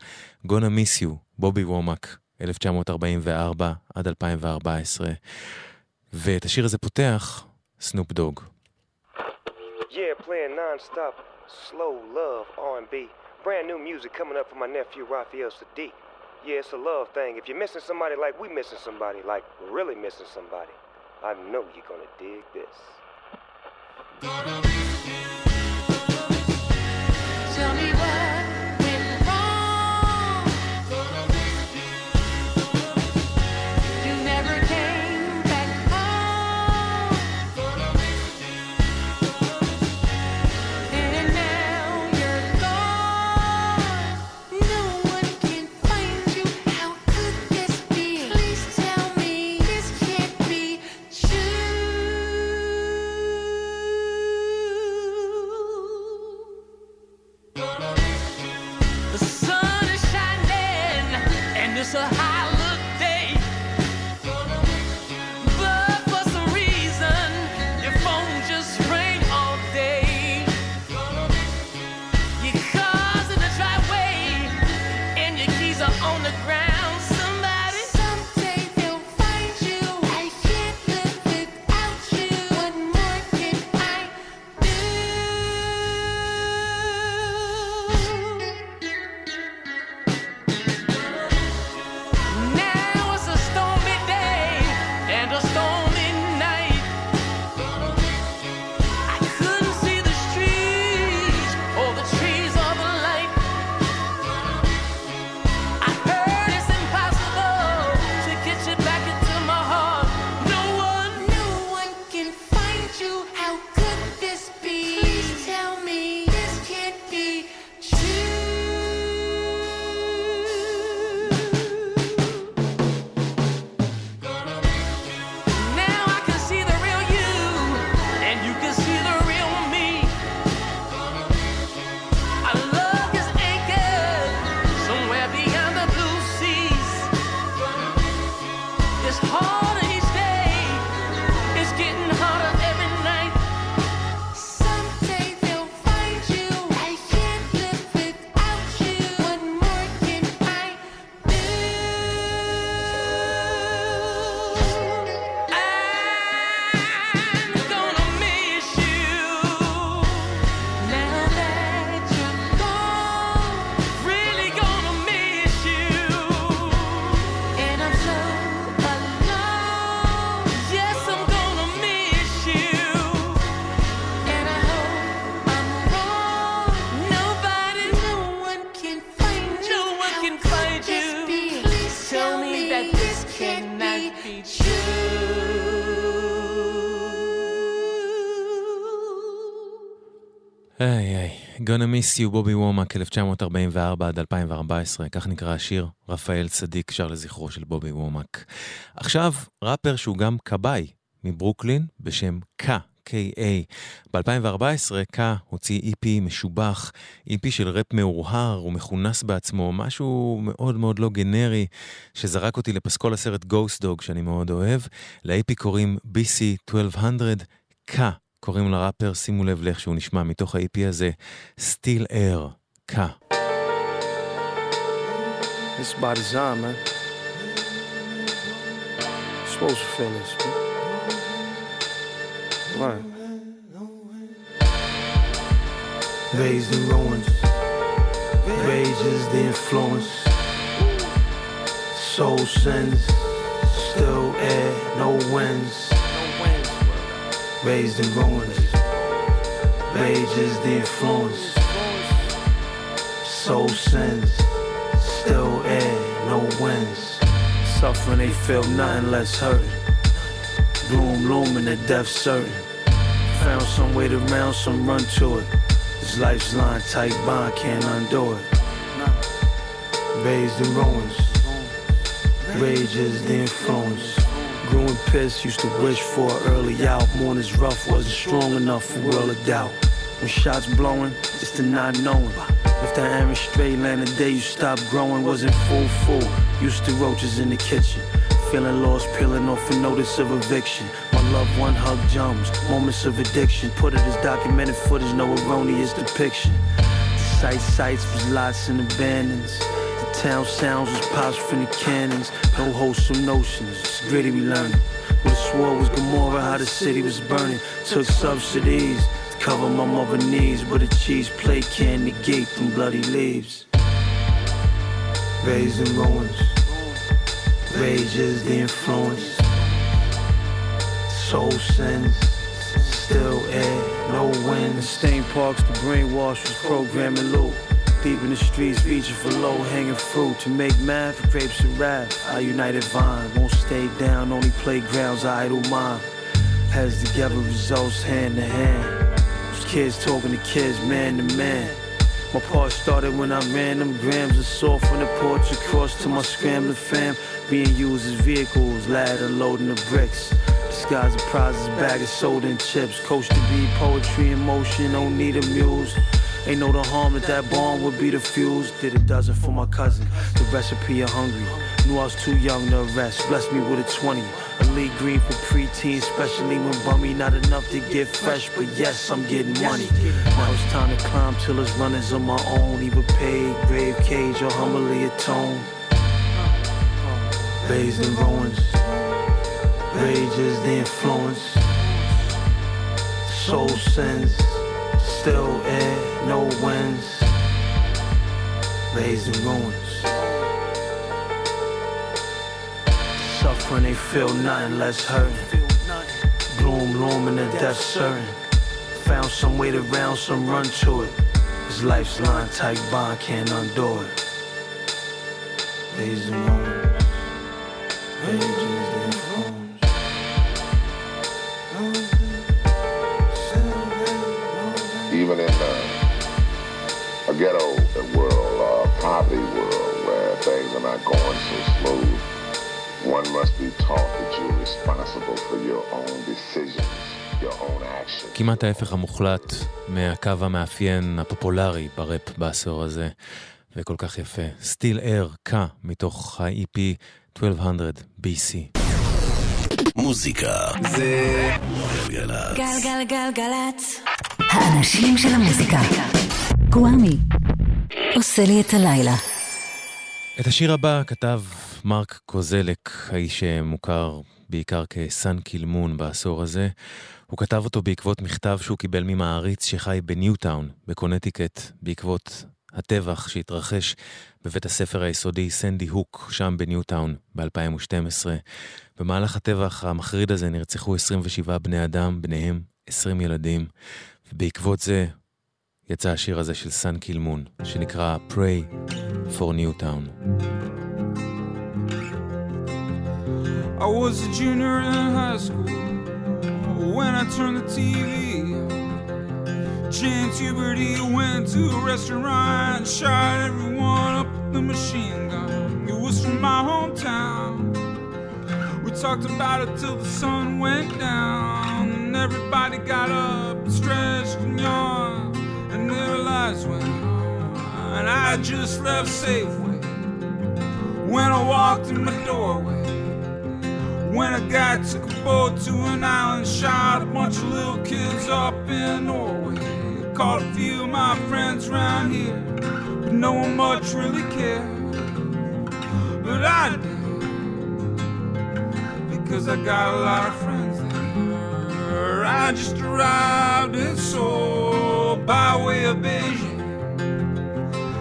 Speaker 4: Gonna Miss You, בובי וומאק, 1944 עד 2014. ואת השיר הזה פותח סנופ דוג.
Speaker 14: Yeah. Brand new music coming up from my nephew Raphael Sadiq. Yeah, it's a love thing. If you're missing somebody like we missing somebody, like really missing somebody, I know you're gonna dig this.
Speaker 4: Gonna miss you, בובי וומק, 1944 עד 2014, כך נקרא השיר. רפאל צדיק שר לזכרו של בובי וומק. עכשיו, ראפר שהוא גם כבאי מברוקלין, בשם קה, K.A. ב-2014 קה הוציא EP משובח, EP של ראפ מאורהר ומכונס בעצמו, משהו מאוד מאוד לא גנרי, שזרק אותי לפסקול הסרט Ghost Dog שאני מאוד אוהב. ל-EP קוראים BC 1200, קה. קוראים לראפר, שימו לב לאיך שהוא נשמע מתוך ה-EP הזה, Still Air, קה.
Speaker 15: It's by design, man. supposed to feel this, man. Right. Raised in ruins. Rage is the influence. Soul sins. Still air, no winds. Raised in ruins. Rage is the influence. Soul sins. Still air, no winds. Suffering, they feel nothing less hurting. Gloom looming, the death certain. Found some way to round, some run to it. This life's line, tight bond, can't undo it. Raised in ruins. Rage is the influence. Grew in piss, used to wish for an early out. Mornings rough, wasn't strong enough for world of doubt. When shots blowing, it's the not knowing. If that Aaron straight land the day you stopped growing, wasn't full full. Used to roaches in the kitchen. Feeling lost, peeling off a notice of eviction. My loved one hug jumps, moments of addiction. Put it as documented footage, no erroneous depiction. Sight sights was lots and abandons. Town sounds was pops from the cannons. No wholesome notions, it's gritty we learning. What the swore was Gomorrah, how the city was burning. Took subsidies to cover my mother knees, but a cheese plate can't negate them bloody leaves. Raised in ruins. Rage is the influence. Soul sins, still air, no wind. The Stain parks, the brainwash was programming low. Deep in the streets, reaching for low hanging fruit. To make math, grapes and rap. Our united vine won't stay down, only playgrounds, idle mind. Heads together, results hand to hand. Those kids talking to kids, man to man. My part started when I ran them grams of salt from the porch across to my scrambling fam. Being used as vehicles, ladder loading the bricks. Disguise prizes, bag of sold and chips. Coach to be poetry in motion, don't need a muse. Ain't no the harm that that bomb would be the fuse. Did a dozen for my cousin, the recipe of hungry. Knew I was too young to arrest, blessed me with a 20. A Elite green for preteen, especially when bummy not enough to get fresh. But yes, I'm getting money. Now it's time to climb till it's runners on my own. Either paid, grave cage, or humbly atone. Bathed in ruins. Rage is the influence. Soul sins. Still air, no winds. Raised in ruins. Suffering, they feel nothing less hurt. Gloom looming, the death certain. Found some way to round, some run to it. This life's line, tight bond, can't undo it. Raised in ruins. Is the
Speaker 16: even in uh, a ghetto world or a poverty world where things are not going so smooth, one must be taught that you're responsible for your own decisions.
Speaker 4: כמעט ההפך המוחלט מהקו המאפיין הפופולרי בראפ בעשור הזה, וכל כך יפה. Still Air, קה, מתוך ה-EP 1200 BC.
Speaker 1: מוזיקה זה גלגלצ.
Speaker 3: גלגלגלגלצ. האנשים של המוזיקה. גוואמי. עושה לי את הלילה.
Speaker 4: את השיר הבא כתב מרק קוזלק, האיש שמוכר בעיקר כסן קילמון בעשור הזה. הוא כתב אותו בעקבות מכתב שהוא קיבל ממעריץ שחי בניוטאון, בקונטיקט, בעקבות הטבח שהתרחש בבית הספר היסודי סנדי הוק, שם בניוטאון, ב-2012. במהלך הטבח המחריד הזה נרצחו 27 בני אדם, ביניהם 20 ילדים, ובעקבות זה יצא השיר הזה של סאן קילמון, שנקרא Pray for New Town.
Speaker 17: I was a junior in high school when I turned the TV. James Huberty went to a restaurant and shot everyone up with a machine gun. It was from my hometown. We talked about it till the sun went down Everybody got up and stretched and yawned. And their lights went on. And I just left Safeway. When I walked in my doorway. When a guy took a boat to an island, shot a bunch of little kids up in Norway. Caught a few of my friends around here, but no one much really cared. But I did, because I got a lot of friends I just arrived in Seoul by way of Beijing.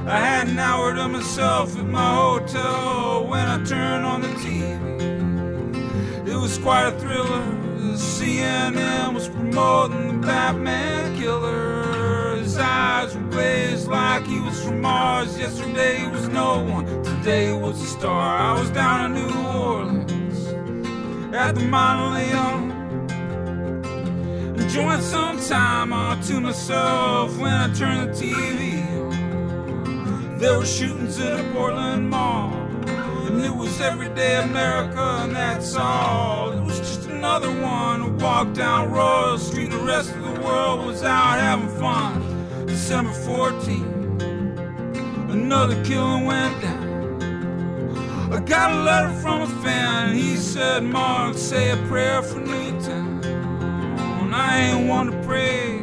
Speaker 17: I had an hour to myself at my hotel when I turned on the TV. It was quite a thriller. CNN was promoting the Batman killer. His eyes were glazed like he was from Mars. Yesterday he was no one, today was a star. I was down in New Orleans at the Monte Enjoying some time all to myself when I turned the TV. There were shootings at a Portland mall. And it was everyday America, and that's all. It was just another one who walked down Royal Street. The rest of the world was out having fun. December 14th, another killing went down. I got a letter from a fan, and he said, Mark, say a prayer for Newtown. I ain't one to pray,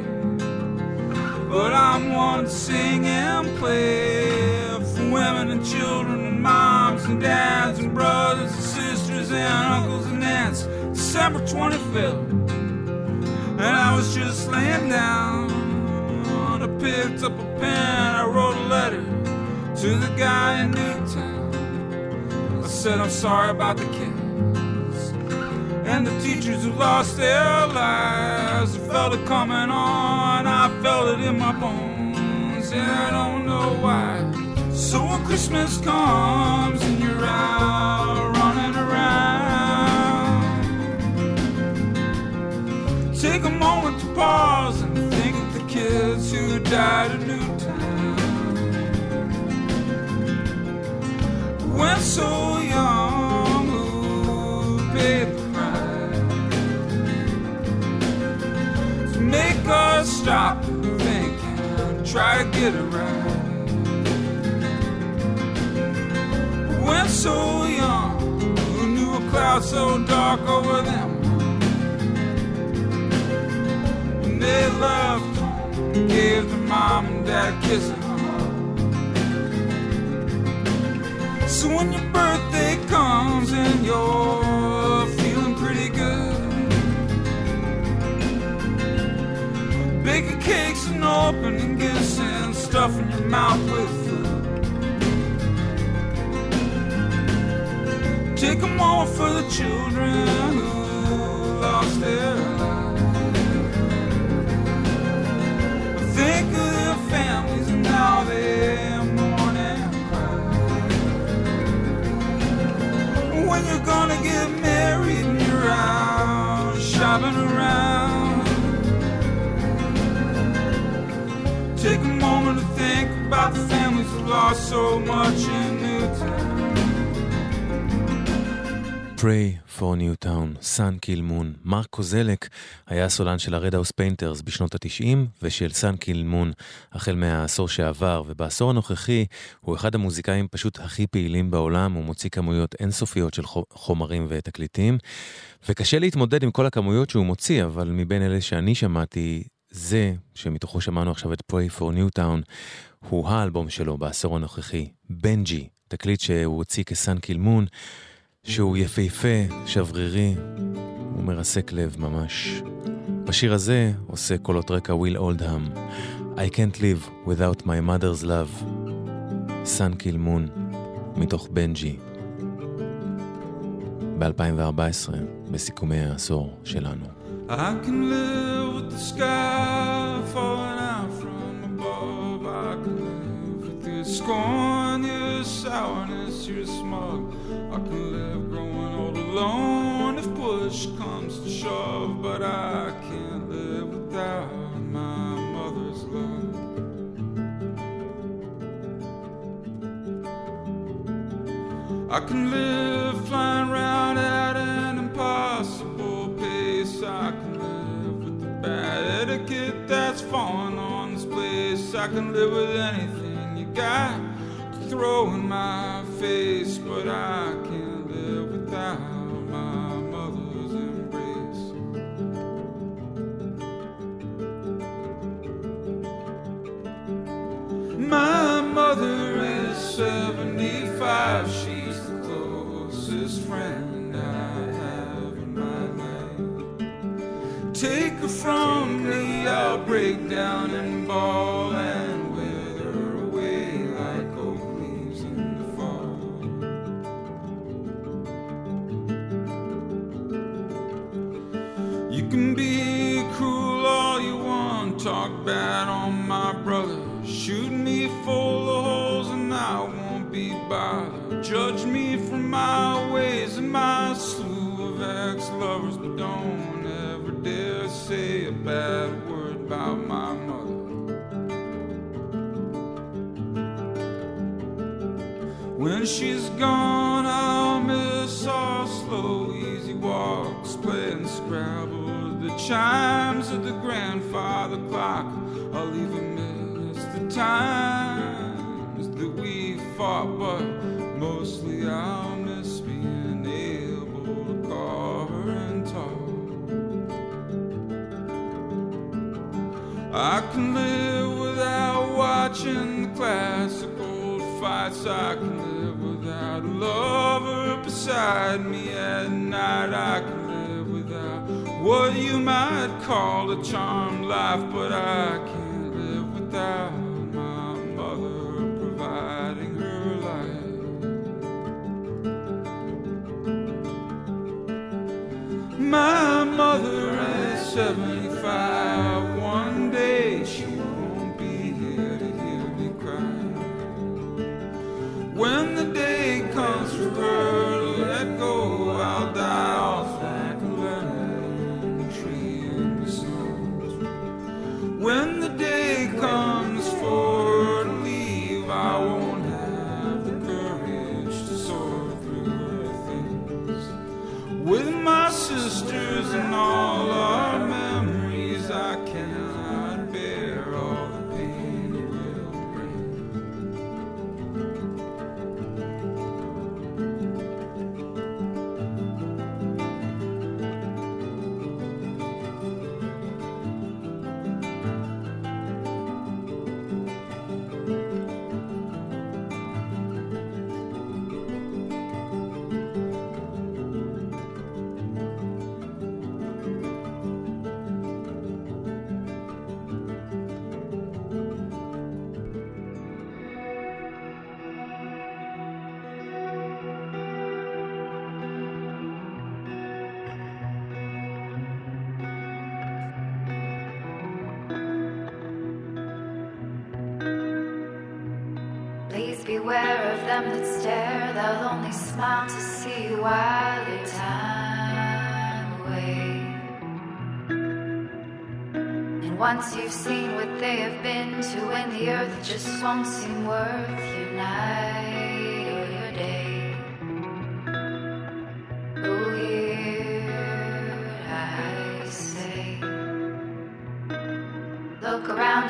Speaker 17: but I'm one to sing and play for women and children and moms and dads and brothers and sisters and uncles and aunts. December 25th, and I was just laying down. I picked up a pen, I wrote a letter to the guy in Newtown. I said, I'm sorry about the kids and the teachers who lost their lives. I felt it coming on, I felt it in my bones, and I don't know why. So when Christmas comes and you're out running around, take a moment to pause and think of the kids who died in Newtown. When so try to get it right. When so young, who knew a cloud so dark over them? When they loved home, gave their mom and dad kisses. So when your birthday comes and you're feeling pretty good, baking cakes and opening gifts and stuffing your mouth with food. Take a moment for the children who lost their lives. Think of their families and now they're mourning. when you're gonna get married and you're out shopping around. Moment to think about the families who lost so much in Newtown.
Speaker 4: Pray for Newtown, סאן קילמון. מרק קוזלק היה הסולן של הרדהאוס פיינטרס בשנות ה-90 ושל סאן קילמון החל מהעשור שעבר, ובעשור הנוכחי הוא אחד המוזיקאים פשוט הכי פעילים בעולם, הוא מוציא כמויות אינסופיות של חומרים ותקליטים, וקשה להתמודד עם כל הכמויות שהוא מוציא, אבל מבין אלה שאני שמעתי, זה שמתוכו שמענו עכשיו את Pray for Newtown, הוא האלבום שלו בעשור הנוכחי, בנג'י, תקליט שהוא הוציא כסאן קילמון. שהוא יפהפה, שברירי, הוא מרסק לב ממש. בשיר הזה עושה קולות רקע וויל אולדהאם, I can't live without my mother's love, סאן קילמון, מתוך בנג'י, ב-2014, בסיכומי העשור שלנו.
Speaker 17: I can live with the sky falling out from above. I can live with your scorn, your sourness, your smug. I can live growing all alone if push comes to shove, but I can't live without my mother's love. I can live flying around at an impossible pace. I can live with the bad etiquette that's falling on this place. I can live with anything you got to throw in my face, but I can't live without my mother's embrace. My mother is 75. She's the closest friend I Take her from me, I'll break down and bawl and wither away like oak leaves in the fall. You can be chimes of the grandfather clock. I'll even miss the times that we fought, but mostly I'll miss being able to call her and talk. I can live without watching the classic old fights. I can live without a lover beside me what you might call a charmed life, but I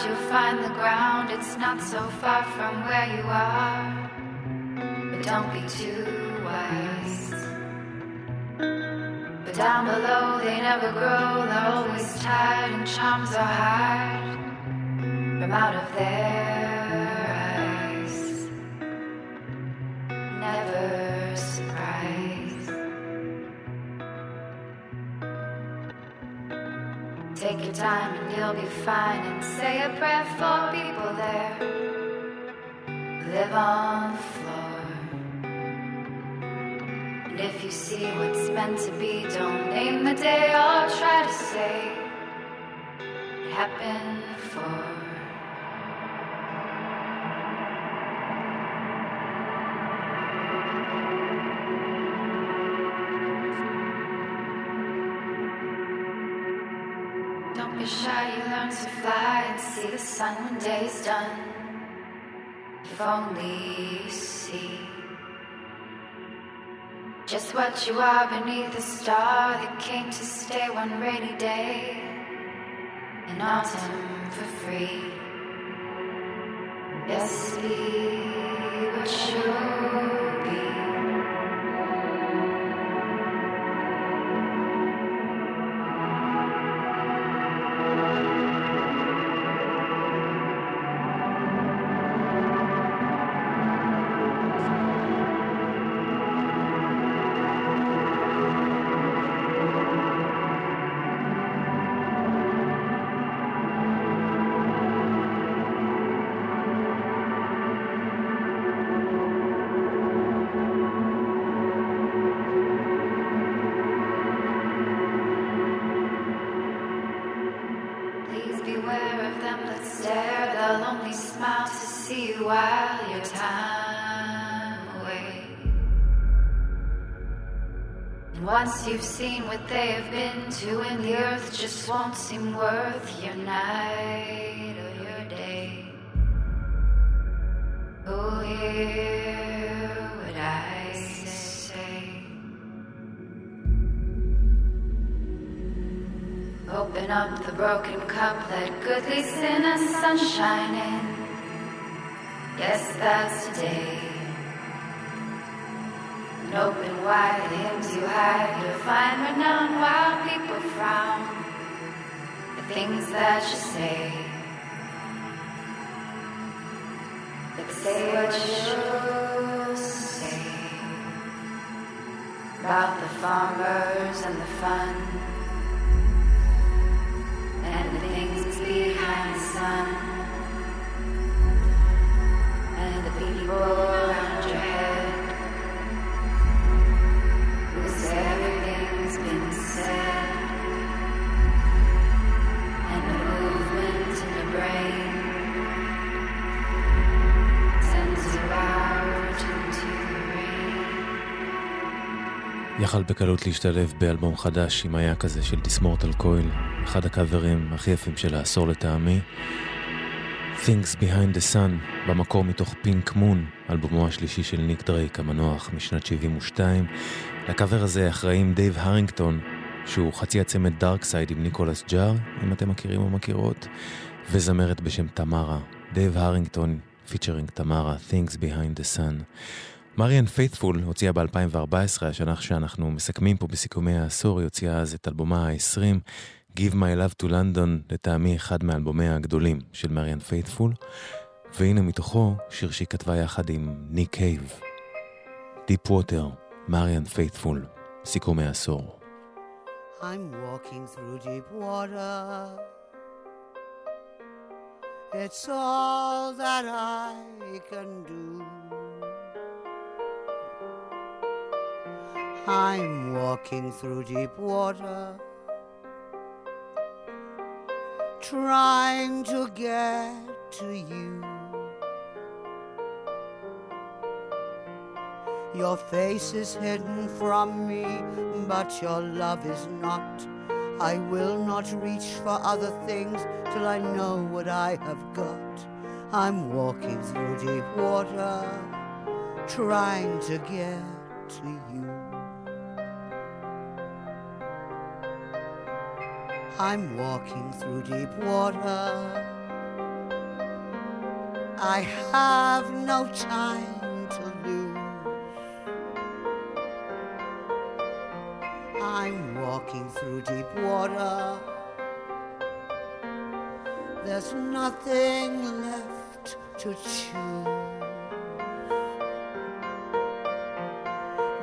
Speaker 18: you'll find the ground. It's not so far from where you are. But don't be too wise. But down below, they never grow. They're always tired, and charms are hard from out of their eyes. Never surprised. Take your time and you'll be fine and say a prayer for people there live on the floor. And if you see what's meant to be, don't name the day or try to say it happened before. When day's done. If only you see Just what you are beneath the star, that came to stay one rainy day in autumn for free. Yes, be what you just won't seem worth your night or your day. Oh, hear what I say. Open up the broken cup, let goodly sin and sunshine in. Yes, that's today. And open wide the hymns you hide. You'll find renown while people frown. The things that you say. But say what you should say about the farmers and the fun and the things behind the sun and the people around
Speaker 4: יכל בקלות להשתלב באלבום חדש עם היה כזה של דיסמורטל קויל, אחד הקאברים הכי יפים של העשור לטעמי. Things Behind the Sun, במקור מתוך פינק מון, אלבומו השלישי של ניק דרייק המנוח משנת 72. לקאבר הזה אחראים דייב הרינגטון, שהוא חצי הצמד דארק סייד עם ניקולס ג'אר, אם אתם מכירים או מכירות, וזמרת בשם תמרה. דייב הרינגטון, פיצ'רינג תמרה, Things Behind the Sun. מריאן פייתפול הוציאה ב-2014, השנה שאנחנו מסכמים פה בסיכומי העשור, היא הוציאה אז את אלבומה ה-20, Give My Love to London, לטעמי אחד מאלבומיה הגדולים של מריאן פייתפול, והנה מתוכו שיר שהיא כתבה יחד עם ניק קייב, Deep Water, מריאן פייתפול, סיכומי העשור.
Speaker 19: I'm walking through deep water. It's all that I can do. I'm walking through deep water, trying to get to you. Your face is hidden from me, but your love is not. I will not reach for other things till I know what I have got. I'm walking through deep water, trying to get to you. I'm walking through deep water. I have no time to lose. I'm walking through deep water. There's nothing left to choose.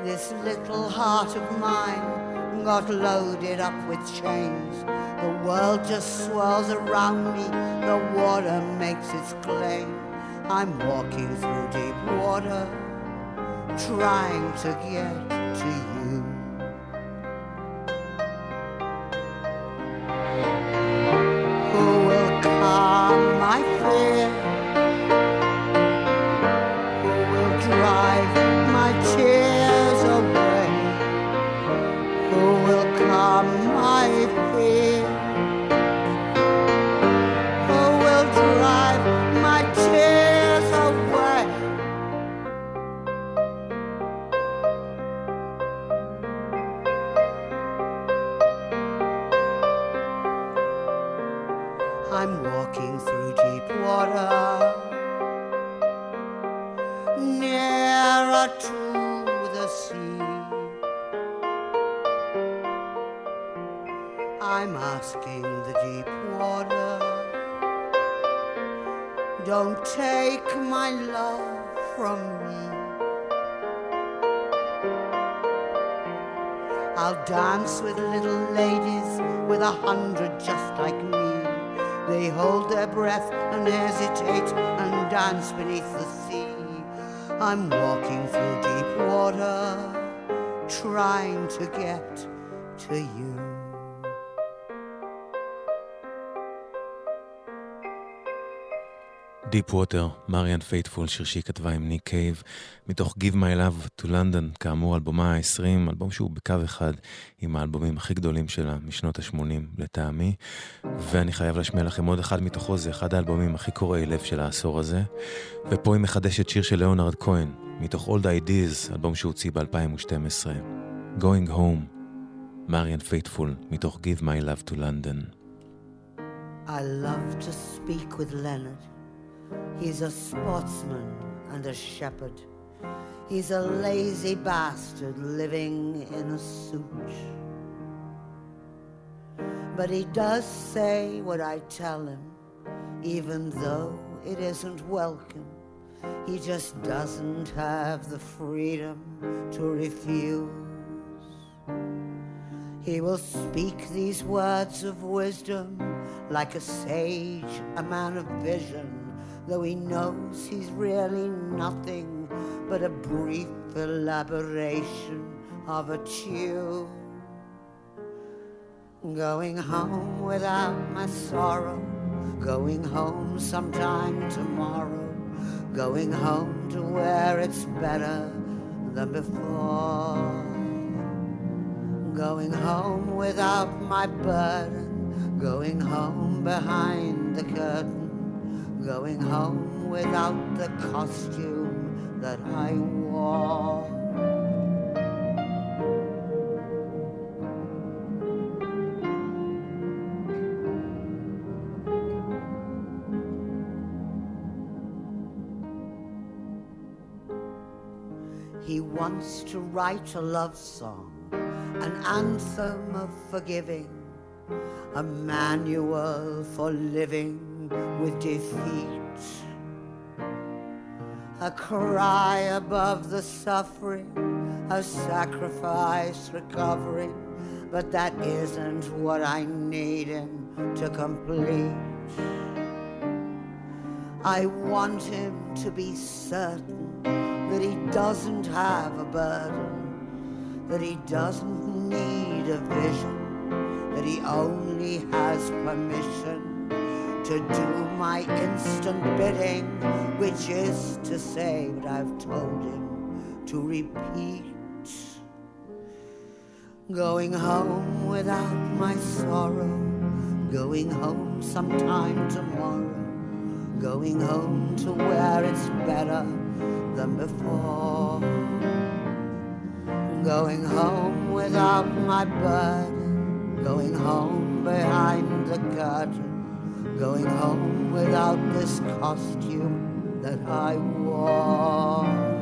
Speaker 19: This little heart of mine got loaded up with chains. The world just swirls around me, the water makes its claim. I'm walking through deep water, trying to get to you. To you.
Speaker 4: Deep Water, מריאן פייטפול, שיר שהיא כתבה עם ניק קייב, מתוך Give My Love to London, כאמור אלבומה ה-20, אלבום שהוא בקו אחד עם האלבומים הכי גדולים שלה משנות ה-80 לטעמי, ואני חייב להשמיע לכם עוד אחד מתוכו, זה אחד האלבומים הכי קורעי לב של העשור הזה, ופה היא מחדשת שיר של ליאונרד כהן, מתוך Old Ideas, אלבום שהוציא ב-2012, Going Home, מריאן פייטפול, מתוך Give My Love to London.
Speaker 19: I love to speak with Leonard. He's a sportsman and a shepherd. He's a lazy bastard living in a suit. But he does say what I tell him, even though it isn't welcome. He just doesn't have the freedom to refuse. He will speak these words of wisdom like a sage, a man of vision, though he knows he's really nothing but a brief elaboration of a tune. Going home without my sorrow, going home sometime tomorrow, going home to where it's better than before. Going home without my burden, going home behind the curtain, going home without the costume that I wore. He wants to write a love song, an anthem of forgiving, a manual for living with defeat, a cry above the suffering, a sacrifice recovering, but that isn't what I need him to complete. I want him to be certain that he doesn't have a burden, that he doesn't need a vision, that he only has permission to do my instant bidding, which is to say what I've told him to repeat. Going home without my sorrow, going home sometime tomorrow, going home to where it's better than before. Going home without my burden, going home behind the curtain, going home without this costume that I wore.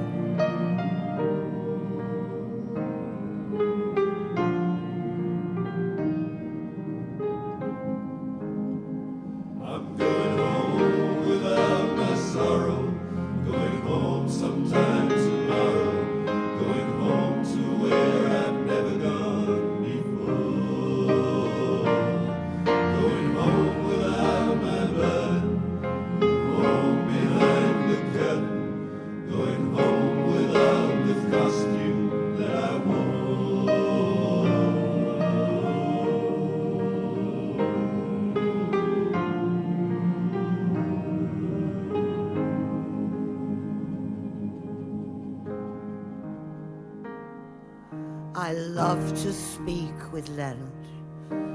Speaker 19: With Leonard.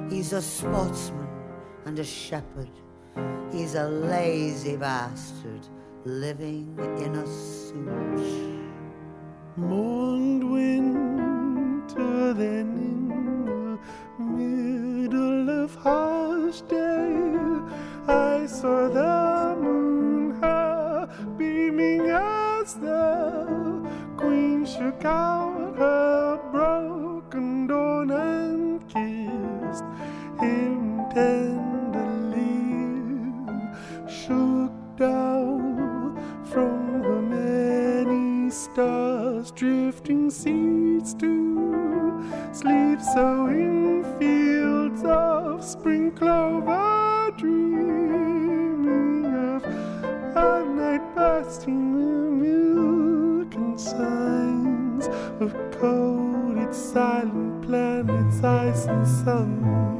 Speaker 19: He's a sportsman and a shepherd. He's a lazy bastard living in a suit.
Speaker 20: Mourned winter, then in the middle of harsh day, I saw the moon her beaming as the queen shook out tenderly. Shook down from the many stars, drifting seeds to sleep. So in fields of spring clover, dreaming of a night bursting with milk and signs of coated silent planets, ice and suns.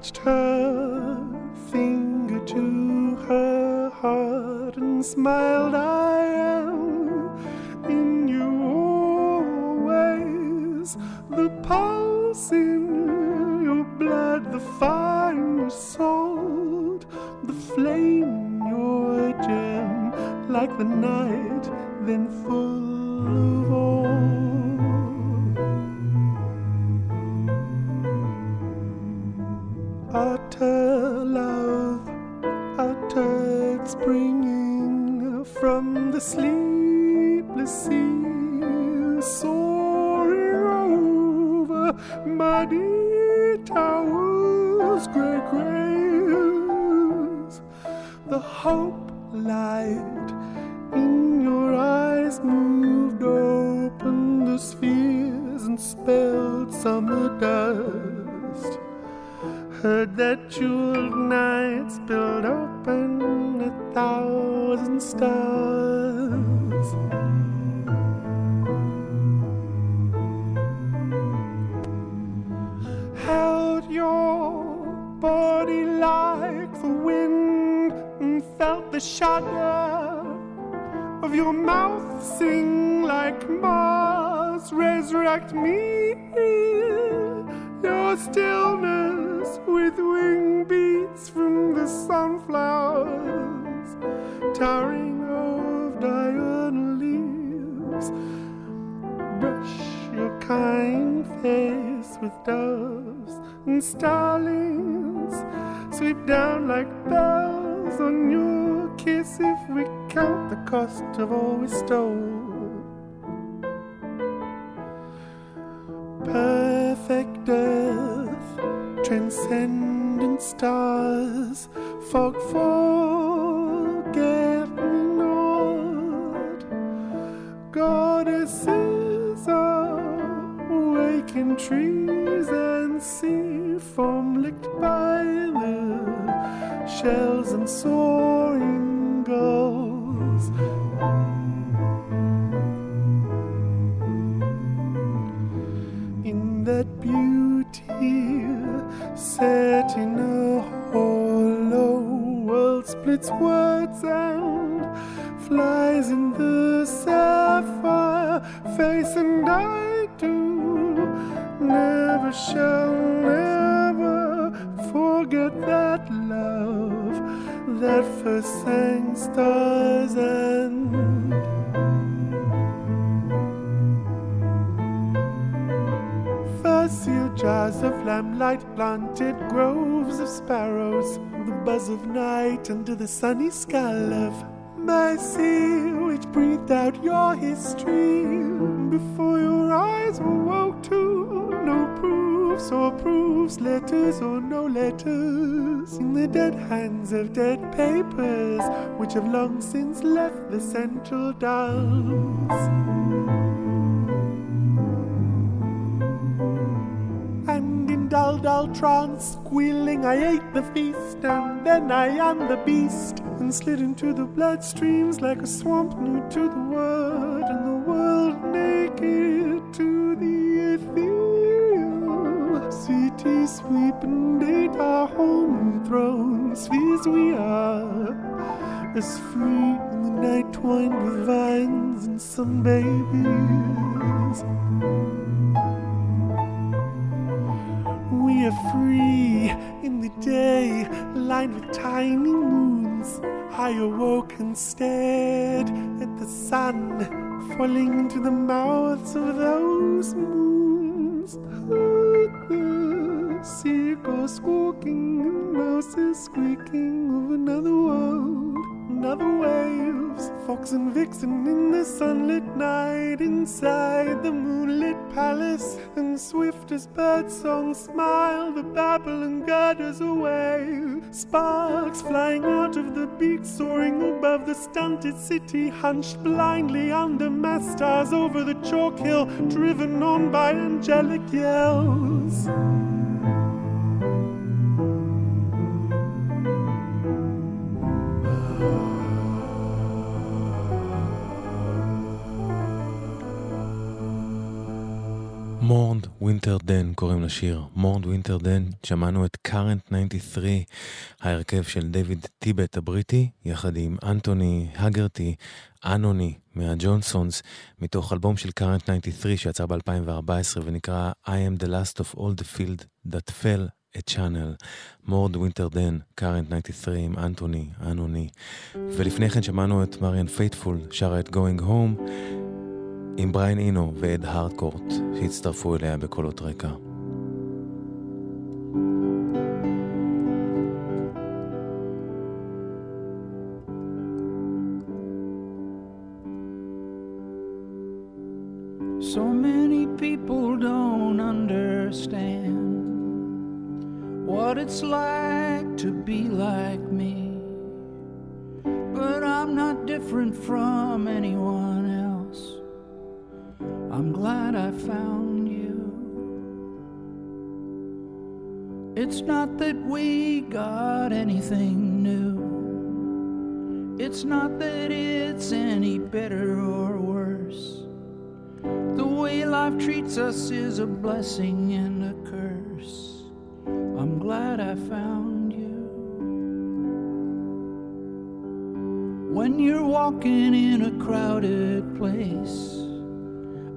Speaker 20: Touched her finger to her heart and smiled. I am in you always. The pulse in your blood, the fire in your soul, the flame your gem, like the night, then full springing from the sleepless sea, soaring over muddy towers, gray graves. The hope light in your eyes moved open the spheres and spelled summer dust. Heard that jeweled night spilled open a thousand stars. Held your body like the wind and felt the shudder of your mouth sing like Mars. Resurrect me your stillness with wing beats from the sunflowers, towering over diurnal leaves. Brush your kind face with doves and starlings. Sweep down like bells on your kiss if we count the cost of all we stole. Perfect earth, transcendent stars, fog forget me not. Goddesses awaken trees and sea foam licked by the shells and soaring gulls. That beauty set in a hollow world splits words and flies in the sapphire. Face and I do never shall never forget that love that first sang stars and jars of lamplight planted groves of sparrows, the buzz of night under the sunny sky of mercy, which breathed out your history before your eyes were woke to no proofs or proofs, letters or no letters, in the dead hands of dead papers, which have long since left the central dance. Dull, dull trance, squealing, I ate the feast, and then I am the beast, and slid into the bloodstreams like a swamp new to the word, and the world naked to the ethereal. City sweeping data home thrown, spheres we are, as free in the night twined with vines and sun babies. We are free in the day, lined with tiny moons. I awoke and stared at the sun falling into the mouths of those moons. Seagulls squawking and mouses squeaking of another world. Of waves. Fox and vixen in the sunlit night inside the moonlit palace. And swift as birdsong smile, the Babylon gutters away. Sparks flying out of the beak, soaring above the stunted city, hunched blindly under mass stars over the chalk hill, driven on by angelic yells.
Speaker 4: מורנד ווינטרדן קוראים לשיר. מורנד ווינטרדן, שמענו את קארנט 93, ההרכב של דיוויד טיבט הבריטי, יחד עם אנטוני הגרטי, אנוני מהג'ונסונס, מתוך אלבום של קארנט 93 שיצא ב-2014 ונקרא I am the last of all the field that fell a channel. מורד ווינטרדן, קארנט 93 עם אנטוני, אנוני. ולפני כן שמענו את מריאן פייטפול, שרה את Going Home. עם בריין אינו ועד הארקורט שהצטרפו אליה בקולות רקע.
Speaker 21: So many people don't understand what it's like to be like me. But I'm not different from anyone else. I'm glad I found you. It's not that we got anything new. It's not that it's any better or worse. The way life treats us is a blessing and a curse. I'm glad I found you. When you're walking in a crowded place,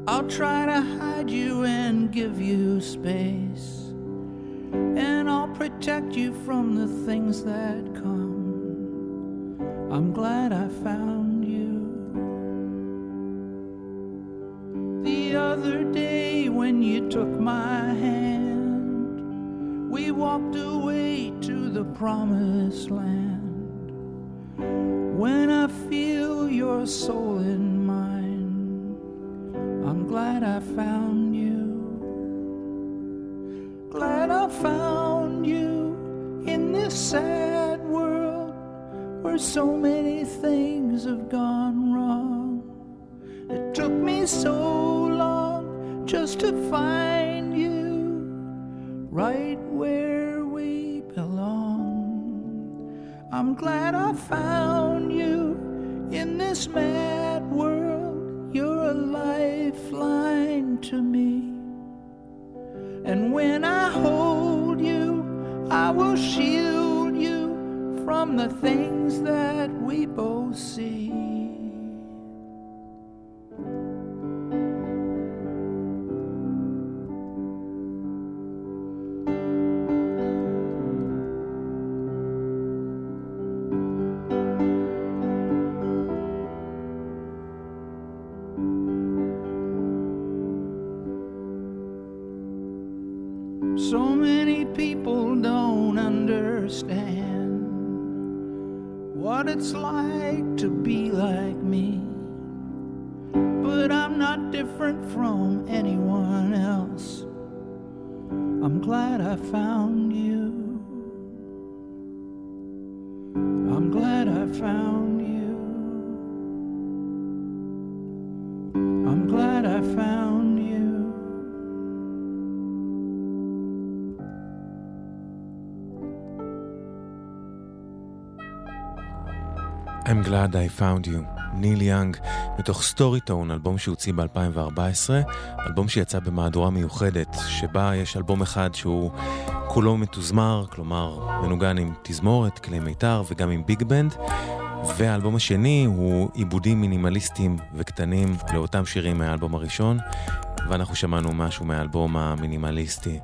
Speaker 21: I'll try to hide you and give you space. And I'll protect you from the things that come. I'm glad I found you. The other day when you took my hand, we walked away to the promised land. When I feel your soul in glad I found you. Glad I found you in this sad world where so many things have gone wrong. It took me so long just to find you right where we belong. I'm glad I found you in this mad lifeline to me. And when I hold you, I will shield you from the things that we both see.
Speaker 4: Glad I found you, ניל יאנג, מתוך סטוריטון, אלבום שהוציא ב-2014, אלבום שיצא במהדורה מיוחדת, שבה יש אלבום אחד שהוא כולו מתוזמר, כלומר מנוגן עם תזמורת, כלי מיתר וגם עם ביג בנד, והאלבום השני הוא עיבודים מינימליסטיים וקטנים לאותם שירים מהאלבום הראשון, ואנחנו שמענו משהו מהאלבום המינימליסטי.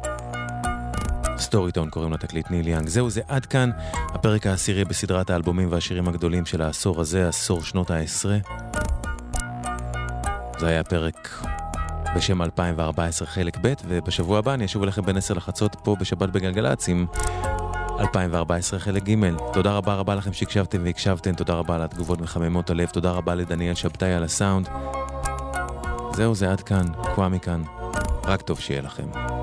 Speaker 4: סטוריטון קוראים לתקליט ניל יאנג. זהו זה עד כאן הפרק העשירי בסדרת האלבומים והשירים הגדולים של העשור הזה, עשור שנות העשרה. זה היה פרק בשם 2014 חלק ב', ובשבוע הבא אני אשוב אליכם בין 10 לחצות פה בשבת בגלגלצ עם 2014 חלק ג'. תודה רבה רבה לכם שהקשבתם והקשבתם, תודה רבה על התגובות מחממות הלב, תודה רבה לדניאל שבתאי על הסאונד. זהו, זה עד כאן, קוואמי כאן. רק טוב שיהיה לכם.